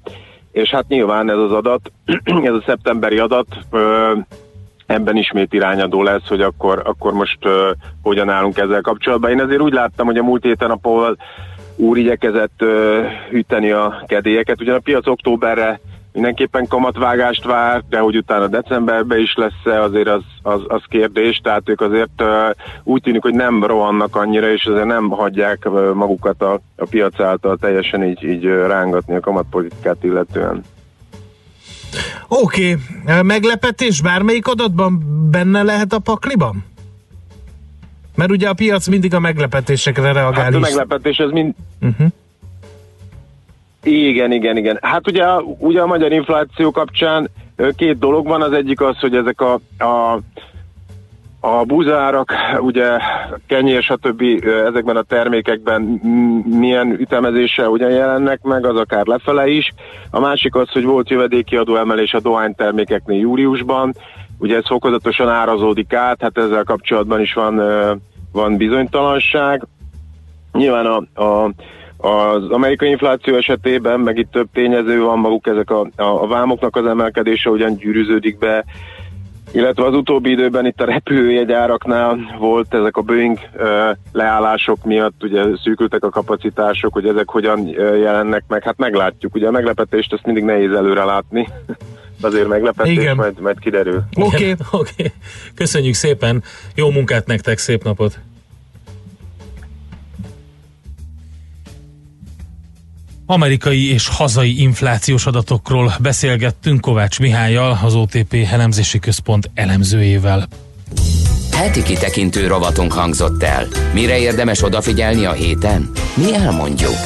és hát nyilván ez az adat, ez a szeptemberi adat, ö, ebben ismét irányadó lesz, hogy akkor, akkor most hogyan állunk ezzel kapcsolatban. Én azért úgy láttam, hogy a múlt héten a Paul úr igyekezett üteni a kedélyeket. Ugyan a piac októberre mindenképpen kamatvágást vár, de hogy utána decemberben is lesz azért az, az, az kérdés, tehát ők azért úgy tűnik, hogy nem rohannak annyira, és azért nem hagyják magukat a, a piac által teljesen így, így rángatni a kamatpolitikát illetően. Oké, okay. meglepetés bármelyik adatban benne lehet a pakliban? Mert ugye a piac mindig a meglepetésekre reagál Hát a is. meglepetés, ez mind, Uh-huh. Igen, igen, igen. Hát ugye, ugye a magyar infláció kapcsán két dolog van. Az egyik az, hogy ezek a, a a búzárak, ugye kenyér, stb. ezekben a termékekben milyen ütemezéssel ugyan jelennek meg, az akár lefele is. A másik az, hogy volt jövedéki adóemelés a dohánytermékeknél júliusban, ugye ez fokozatosan árazódik át, hát ezzel kapcsolatban is van, van bizonytalanság. Nyilván a, a, az amerikai infláció esetében, meg itt több tényező van, maguk ezek a, a, a vámoknak az emelkedése ugyan gyűrűződik be, illetve az utóbbi időben itt a repülőjegyáraknál volt ezek a Boeing leállások miatt, ugye szűkültek a kapacitások, hogy ezek hogyan jelennek meg, hát meglátjuk, ugye a meglepetést azt mindig nehéz előre látni, azért meglepetés, Igen. majd, majd kiderül. Oké. Oké. Köszönjük szépen. Jó munkát nektek, szép napot. Amerikai és hazai inflációs adatokról beszélgettünk Kovács Mihályjal, az OTP elemzési központ elemzőjével. Heti kitekintő rovatunk hangzott el. Mire érdemes odafigyelni a héten? Mi elmondjuk.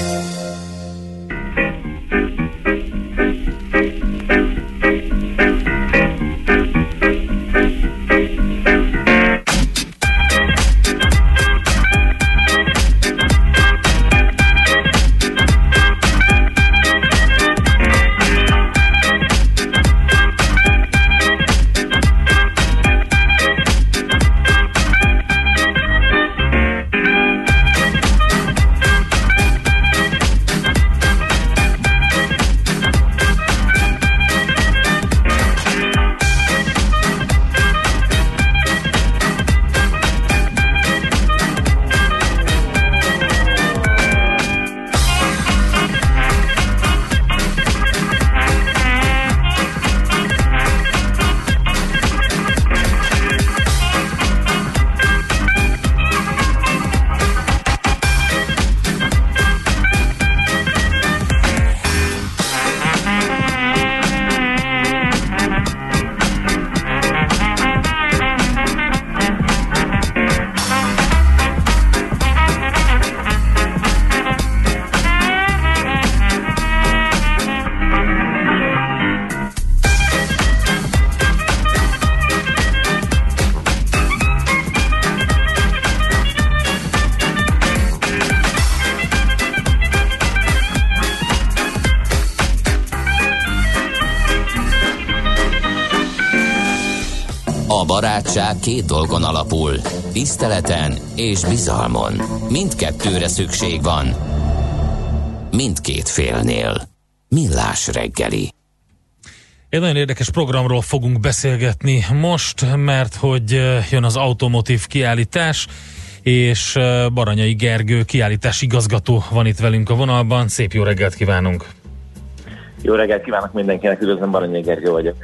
Barátság két dolgon alapul, tiszteleten és bizalmon. Mindkettőre szükség van. Mindkét félnél. Millás reggeli. Egy nagyon érdekes programról fogunk beszélgetni most, mert hogy eh, jön az automotív kiállítás, és eh, Baranyai Gergő kiállítás igazgató van itt velünk a vonalban. Szép jó reggelt kívánunk! Jó reggelt kívánok mindenkinek, üdvözlöm, Baranyi Gergő vagyok.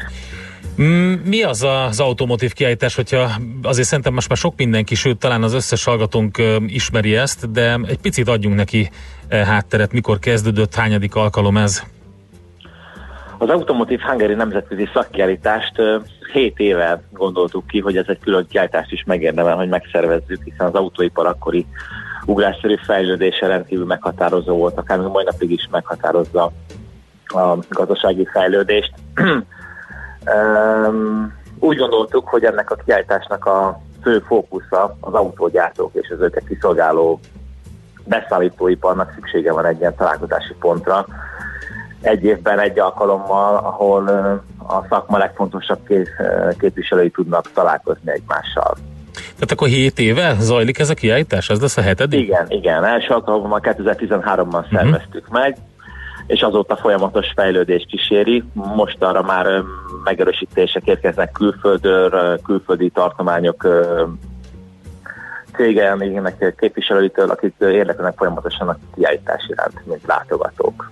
Mm, Mi az az automotív kiállítás, hogyha azért szerintem most már sok mindenki, sőt talán az összes hallgatónk ismeri ezt, de egy picit adjunk neki eh, hátteret, mikor kezdődött, hányadik alkalom ez? Az Automotive Hungary nemzetközi szakkiállítást 7 éve gondoltuk ki, hogy ez egy külön kiállítást is megérdemel, hogy megszervezzük, hiszen az autóipar akkori ugrásszerű fejlődése rendkívül meghatározó volt, akár még mai napig is meghatározza a gazdasági fejlődést. Üm, Úgy gondoltuk, hogy ennek a kiállításnak a fő fókusza az autógyártók és az őket kiszolgáló beszállítóiparnak szüksége van egy ilyen találkozási pontra. Egy évben egy alkalommal, ahol a szakma legfontosabb képviselői tudnak találkozni egymással. Tehát akkor 7 éve zajlik ez a kiállítás? Ez lesz a hetedik? Igen, igen. Első alkalommal 2013-ban szerveztük meg, és azóta folyamatos fejlődés kíséri. Most arra már megerősítések érkeznek külföldről, külföldi tartományok cégelmének képviselőitől, akik érdeklődnek folyamatosan a kiállítás iránt, mint látogatók.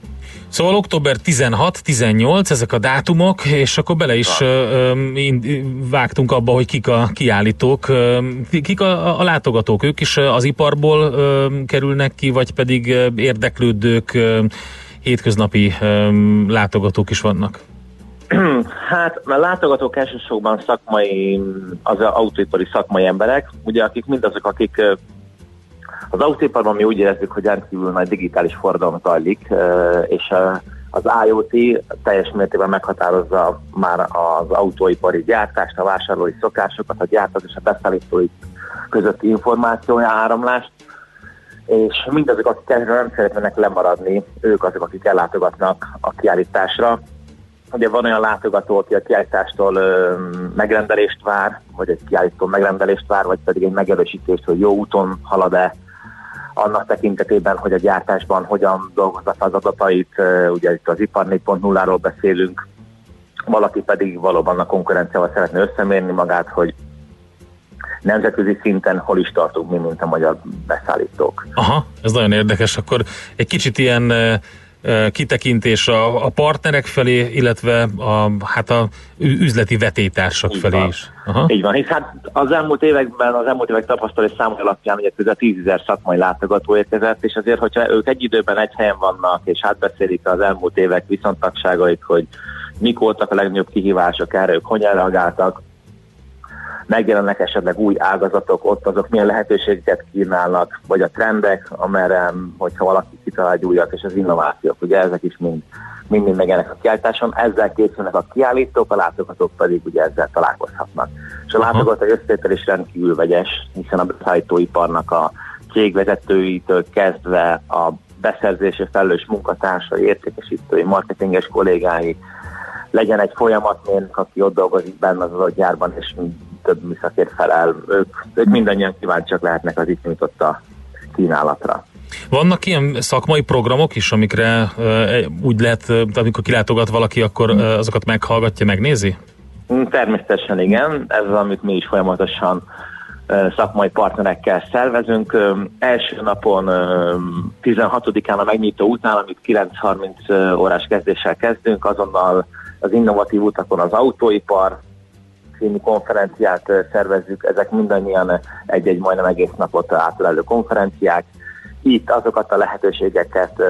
Szóval október 16-18 ezek a dátumok, és akkor bele is ö, vágtunk abba, hogy kik a kiállítók, ö, kik a, a látogatók, ők is az iparból ö, kerülnek ki, vagy pedig érdeklődők, ö, hétköznapi ö, látogatók is vannak? Hát, mert látogatók elsősorban szakmai, az autóipari szakmai emberek, ugye akik mindazok, akik az autóiparban mi úgy érezzük, hogy rendkívül nagy digitális forradalom zajlik, és az IoT teljes mértékben meghatározza már az autóipari gyártást, a vásárlói szokásokat, a gyártók és a beszállítói közötti információ áramlást, és mindazok, akik erről nem szeretnének lemaradni, ők azok, akik ellátogatnak a kiállításra. Ugye van olyan látogató, aki a kiállítástól ö, megrendelést vár, vagy egy kiállító megrendelést vár, vagy pedig egy megerősítést, hogy jó úton halad-e annak tekintetében, hogy a gyártásban hogyan dolgozza fel az adatait, ugye itt az ipar 4.0-ról beszélünk, valaki pedig valóban a konkurenciával szeretne összemérni magát, hogy nemzetközi szinten hol is tartunk mi, mint a magyar beszállítók. Aha, ez nagyon érdekes. Akkor egy kicsit ilyen kitekintés a, a partnerek felé, illetve a, hát a üzleti vetétársak felé van. is. Aha. Így van, hisz hát az elmúlt években, az elmúlt évek tapasztalat számai alapján ugye közel 10 ezer szakmai látogató érkezett, és azért, hogyha ők egy időben egy helyen vannak, és átbeszélik az elmúlt évek viszontagságait, hogy mik voltak a legnagyobb kihívások erre, ők hogyan reagáltak, megjelennek esetleg új ágazatok, ott azok milyen lehetőségeket kínálnak, vagy a trendek, amerre, hogyha valaki kitalál egy újat, és az innovációk, ugye ezek is mind mind, megjelennek a kiállításon, ezzel készülnek a kiállítók, a látogatók pedig ugye ezzel találkozhatnak. És a látogatói összetétel is rendkívül vegyes, hiszen a beszállítóiparnak a cégvezetőitől kezdve a beszerzésre felelős munkatársai, értékesítői, marketinges kollégái, legyen egy folyamatmérnök, aki ott dolgozik benne az adott gyárban, és több műszakért felel. Ők, ők mindannyian kíváncsiak lehetnek az itt nyújtott a kínálatra. Vannak ilyen szakmai programok is, amikre ö, úgy lehet, amikor kilátogat valaki, akkor azokat meghallgatja, megnézi? Mm, Természetesen igen, ez az, amit mi is folyamatosan szakmai partnerekkel szervezünk. Első napon ö, 16-án a megnyitó után, amit 9.30 órás kezdéssel kezdünk, azonnal az innovatív utakon az autóipar című konferenciát szervezzük. Ezek mindannyian egy-egy majdnem egész napot átölelő konferenciák. Itt azokat a lehetőségeket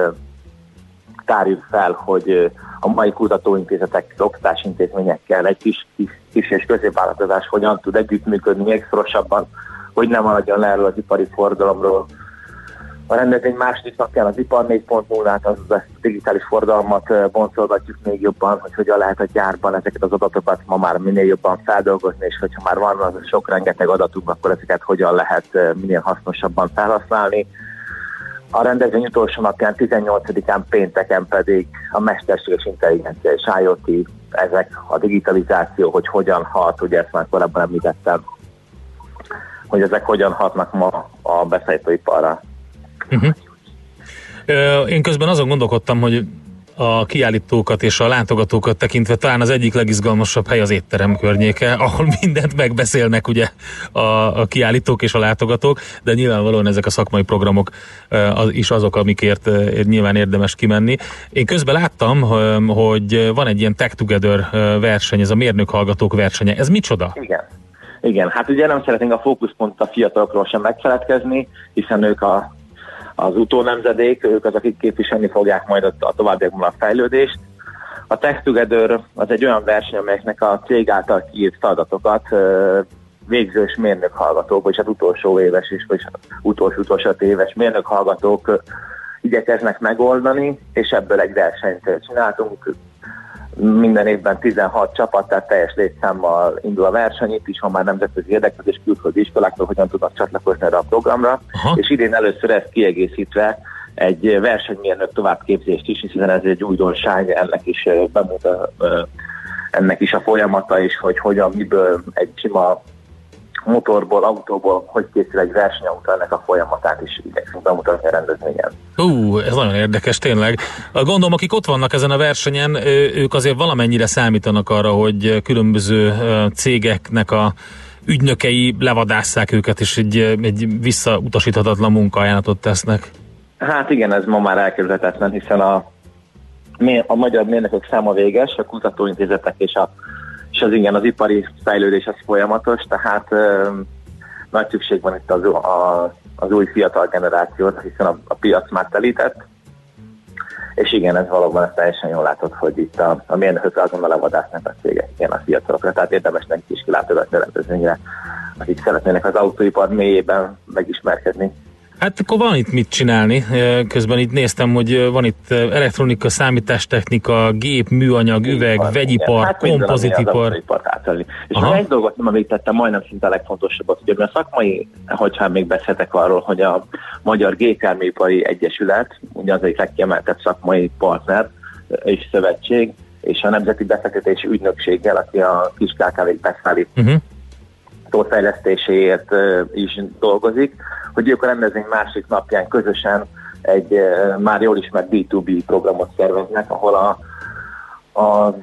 tárjuk fel, hogy a mai kutatóintézetek, oktatásintézményekkel egy kis, kis, kis és középvállalkozás hogyan tud együttműködni még szorosabban, hogy nem maradjon le erről az ipari forgalomról. A rendezvény második napján az ipar 4.0-át, az a digitális forgalmat boncolgatjuk még jobban, hogy hogyan lehet a gyárban ezeket az adatokat ma már minél jobban feldolgozni, és hogyha már van az sok rengeteg adatunk, akkor ezeket hogyan lehet minél hasznosabban felhasználni. A rendezvény utolsó napján, 18-án pénteken pedig a mesterséges intelligencia és IoT, ezek a digitalizáció, hogy hogyan hat, ugye ezt már korábban említettem, hogy ezek hogyan hatnak ma a beszállítóiparra. Uh-huh. Én közben azon gondolkodtam, hogy a kiállítókat és a látogatókat tekintve talán az egyik legizgalmasabb hely az étterem környéke, ahol mindent megbeszélnek ugye a, a kiállítók és a látogatók, de nyilvánvalóan ezek a szakmai programok az, is azok, amikért nyilván érdemes kimenni. Én közben láttam, hogy van egy ilyen Tech Together verseny, ez a mérnök hallgatók versenye. Ez micsoda? Igen. Igen, hát ugye nem szeretnénk a fókuszpont a fiatalokról sem megfeledkezni, hiszen ők a, az utónemzedék, ők az, akik képviselni fogják majd a, továbbiakban a fejlődést. A Tech Together az egy olyan verseny, amelyeknek a cég által kiírt feladatokat végzős mérnök hallgatók, vagy hát utolsó éves is, vagy utolsó utolsó éves mérnök hallgatók igyekeznek megoldani, és ebből egy versenyt csináltunk. Minden évben 16 csapat, tehát teljes létszámmal indul a verseny, itt is van már nemzetközi érdeklődés külföldi iskoláktól, hogyan tudnak csatlakozni erre a programra, Aha. és idén először ezt kiegészítve egy versenymérnök továbbképzést is, hiszen ez egy újdonság, ennek is bemutat, ennek is a folyamata is, hogy hogyan, miből egy sima motorból, autóból, hogy készül egy versenyautó, ennek a folyamatát is igyekszünk bemutatni a rendezvényen. Ú, ez nagyon érdekes tényleg. Gondolom, akik ott vannak ezen a versenyen, ők azért valamennyire számítanak arra, hogy különböző cégeknek a ügynökei levadásszák őket, és egy, egy visszautasíthatatlan munkaajánlatot tesznek. Hát igen, ez ma már elkerülhetetlen, hiszen a, a magyar mérnökök száma véges, a kutatóintézetek és, a, és az igen, az ipari fejlődés az folyamatos, tehát nagy szükség van itt az, a, az új fiatal generációra, hiszen a, a piac már telített, és igen, ez valóban ez teljesen jól látod, hogy itt a, a mérnökök azonnal levadásznak a cégek ilyen a fiatalokra, tehát érdemes nekik is kilátogatni a rendezvényre, akik szeretnének az autóipar mélyében megismerkedni. Hát akkor van itt mit csinálni. Közben itt néztem, hogy van itt elektronika, számítástechnika, gép, műanyag, üveg, Van, vegyipar. Hát kompozitipar. És Aha. még egy dolgot nem említettem, majdnem szinte a legfontosabbat, hogy a szakmai, hogyha még beszéltek arról, hogy a Magyar Gépjárműipari Egyesület, ugye az egyik legkiemeltebb szakmai partner és szövetség, és a Nemzeti Befektetési Ügynökséggel, aki a kis KKV-k beszállít Uh-huh. fejlesztéséért ö, is dolgozik, hogy ők a rendezvény másik napján közösen egy ö, már jól ismert B2B programot szerveznek, ahol a, az,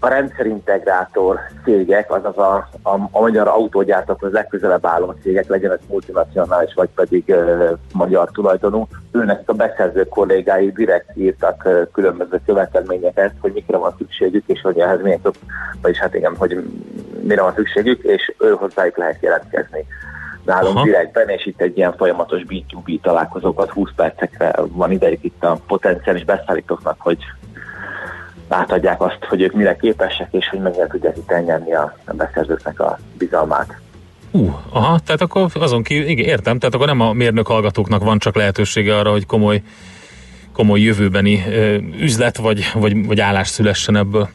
a rendszerintegrátor cégek, azaz a, a, a magyar autógyártókhoz legközelebb álló cégek, legyen ez multinacionális, vagy pedig ö, magyar tulajdonú, őnek a beszerző kollégái direkt írtak ö, különböző követelményeket, hogy mikre van szükségük, és hogy ehhez milyen vagyis hát igen, hogy mire van szükségük, és ő hozzájuk lehet jelentkezni nálunk Aha. direktben, és itt egy ilyen folyamatos B2B találkozókat 20 percekre van idejük itt a potenciális beszállítóknak, hogy átadják azt, hogy ők mire képesek, és hogy mennyire tudják itt elnyerni a, a beszerzőknek a bizalmát. Uh, aha, tehát akkor azon kívül, igen, értem, tehát akkor nem a mérnök hallgatóknak van csak lehetősége arra, hogy komoly, komoly jövőbeni ö, üzlet vagy, vagy, vagy állás szülessen ebből.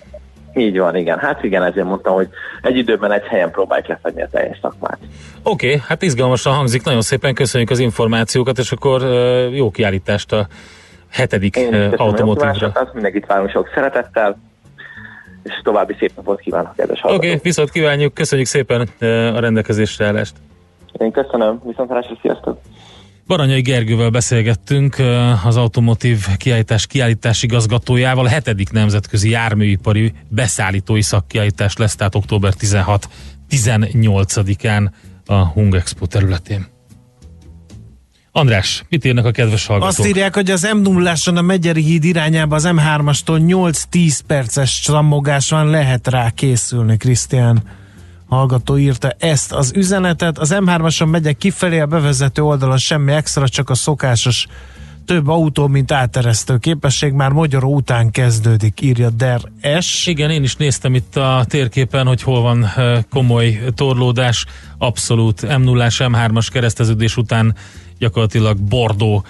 Így van, igen. Hát igen, ezért mondtam, hogy egy időben egy helyen próbáljuk lefedni a teljes szakmát. Oké, okay, hát izgalmasan hangzik, nagyon szépen köszönjük az információkat, és akkor jó kiállítást a hetedik automotívra. mindenkit várunk sok szeretettel, és további szép napot kívánok, kedves Oké, hallgatók. okay, viszont kívánjuk, köszönjük szépen a rendelkezésre állást. Én köszönöm, viszontlátásra, sziasztok! Baranyai Gergővel beszélgettünk, az Automotív kiállítás kiállítás igazgatójával. A hetedik nemzetközi járműipari beszállítói szakkiállítás lesz, tehát október 16-18-án a Hung Expo területén. András, mit írnak a kedves hallgatók? Azt írják, hogy az m 0 a Megyeri híd irányába az M3-astól 8-10 perces csammogás van, lehet rá készülni, Krisztián hallgató írta ezt az üzenetet. Az M3-ason megyek kifelé, a bevezető oldalon semmi extra, csak a szokásos több autó, mint áteresztő képesség, már Magyaró után kezdődik, írja Der S. Igen, én is néztem itt a térképen, hogy hol van komoly torlódás. Abszolút m 0 M3-as kereszteződés után gyakorlatilag bordó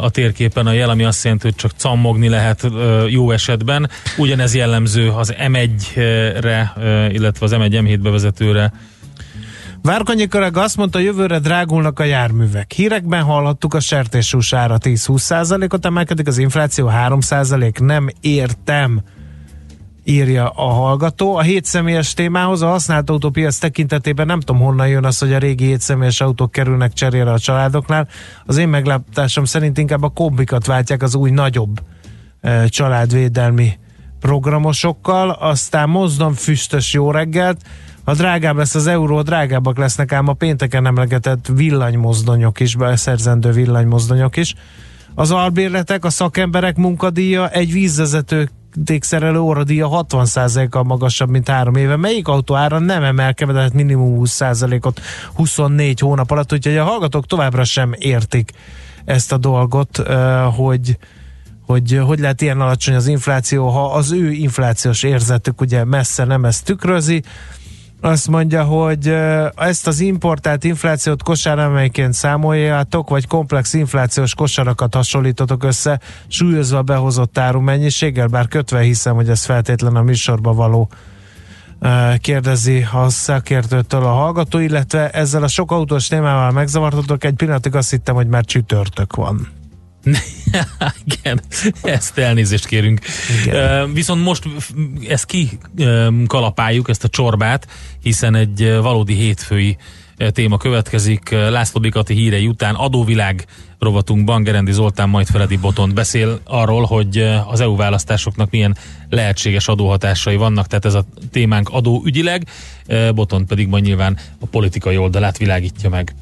a térképen a jel, ami azt jelenti, hogy csak cammogni lehet jó esetben. Ugyanez jellemző az M1-re, ö, illetve az M1 M7 bevezetőre. Várkonyi Köreg azt mondta, jövőre drágulnak a járművek. Hírekben hallhattuk a sertéshús ára 10-20%-ot emelkedik, az infláció 3%, nem értem írja a hallgató. A 7 személyes témához a használt autópiac tekintetében nem tudom honnan jön az, hogy a régi 7 személyes autók kerülnek cserére a családoknál. Az én meglátásom szerint inkább a kombikat váltják az új nagyobb eh, családvédelmi programosokkal, aztán mozdon füstös jó reggelt, ha drágább lesz az euró, drágábbak lesznek ám a pénteken emlegetett villanymozdonyok is, beszerzendő villanymozdonyok is. Az albérletek, a szakemberek munkadíja egy vízvezető szerelő óradíja 60%-kal magasabb, mint három éve. Melyik autó ára nem emelkedett minimum 20%-ot 24 hónap alatt, úgyhogy a hallgatók továbbra sem értik ezt a dolgot, hogy hogy hogy lehet ilyen alacsony az infláció, ha az ő inflációs érzetük ugye messze nem ezt tükrözi. Azt mondja, hogy ezt az importált inflációt kosáremelként számoljátok, vagy komplex inflációs kosarakat hasonlítotok össze, súlyozva behozott áru mennyiséggel, bár kötve hiszem, hogy ez feltétlen a műsorba való kérdezi a szakértőtől a hallgató, illetve ezzel a sok autós témával megzavartatok, egy pillanatig azt hittem, hogy már csütörtök van. Igen, ezt elnézést kérünk. Igen. Uh, viszont most ezt kikalapáljuk, ezt a csorbát, hiszen egy valódi hétfői téma következik. László Bikati hírei után adóvilág rovatunkban Gerendi Zoltán majd Feledi Botont beszél arról, hogy az EU választásoknak milyen lehetséges adóhatásai vannak, tehát ez a témánk adóügyileg, Botont pedig majd nyilván a politikai oldalát világítja meg.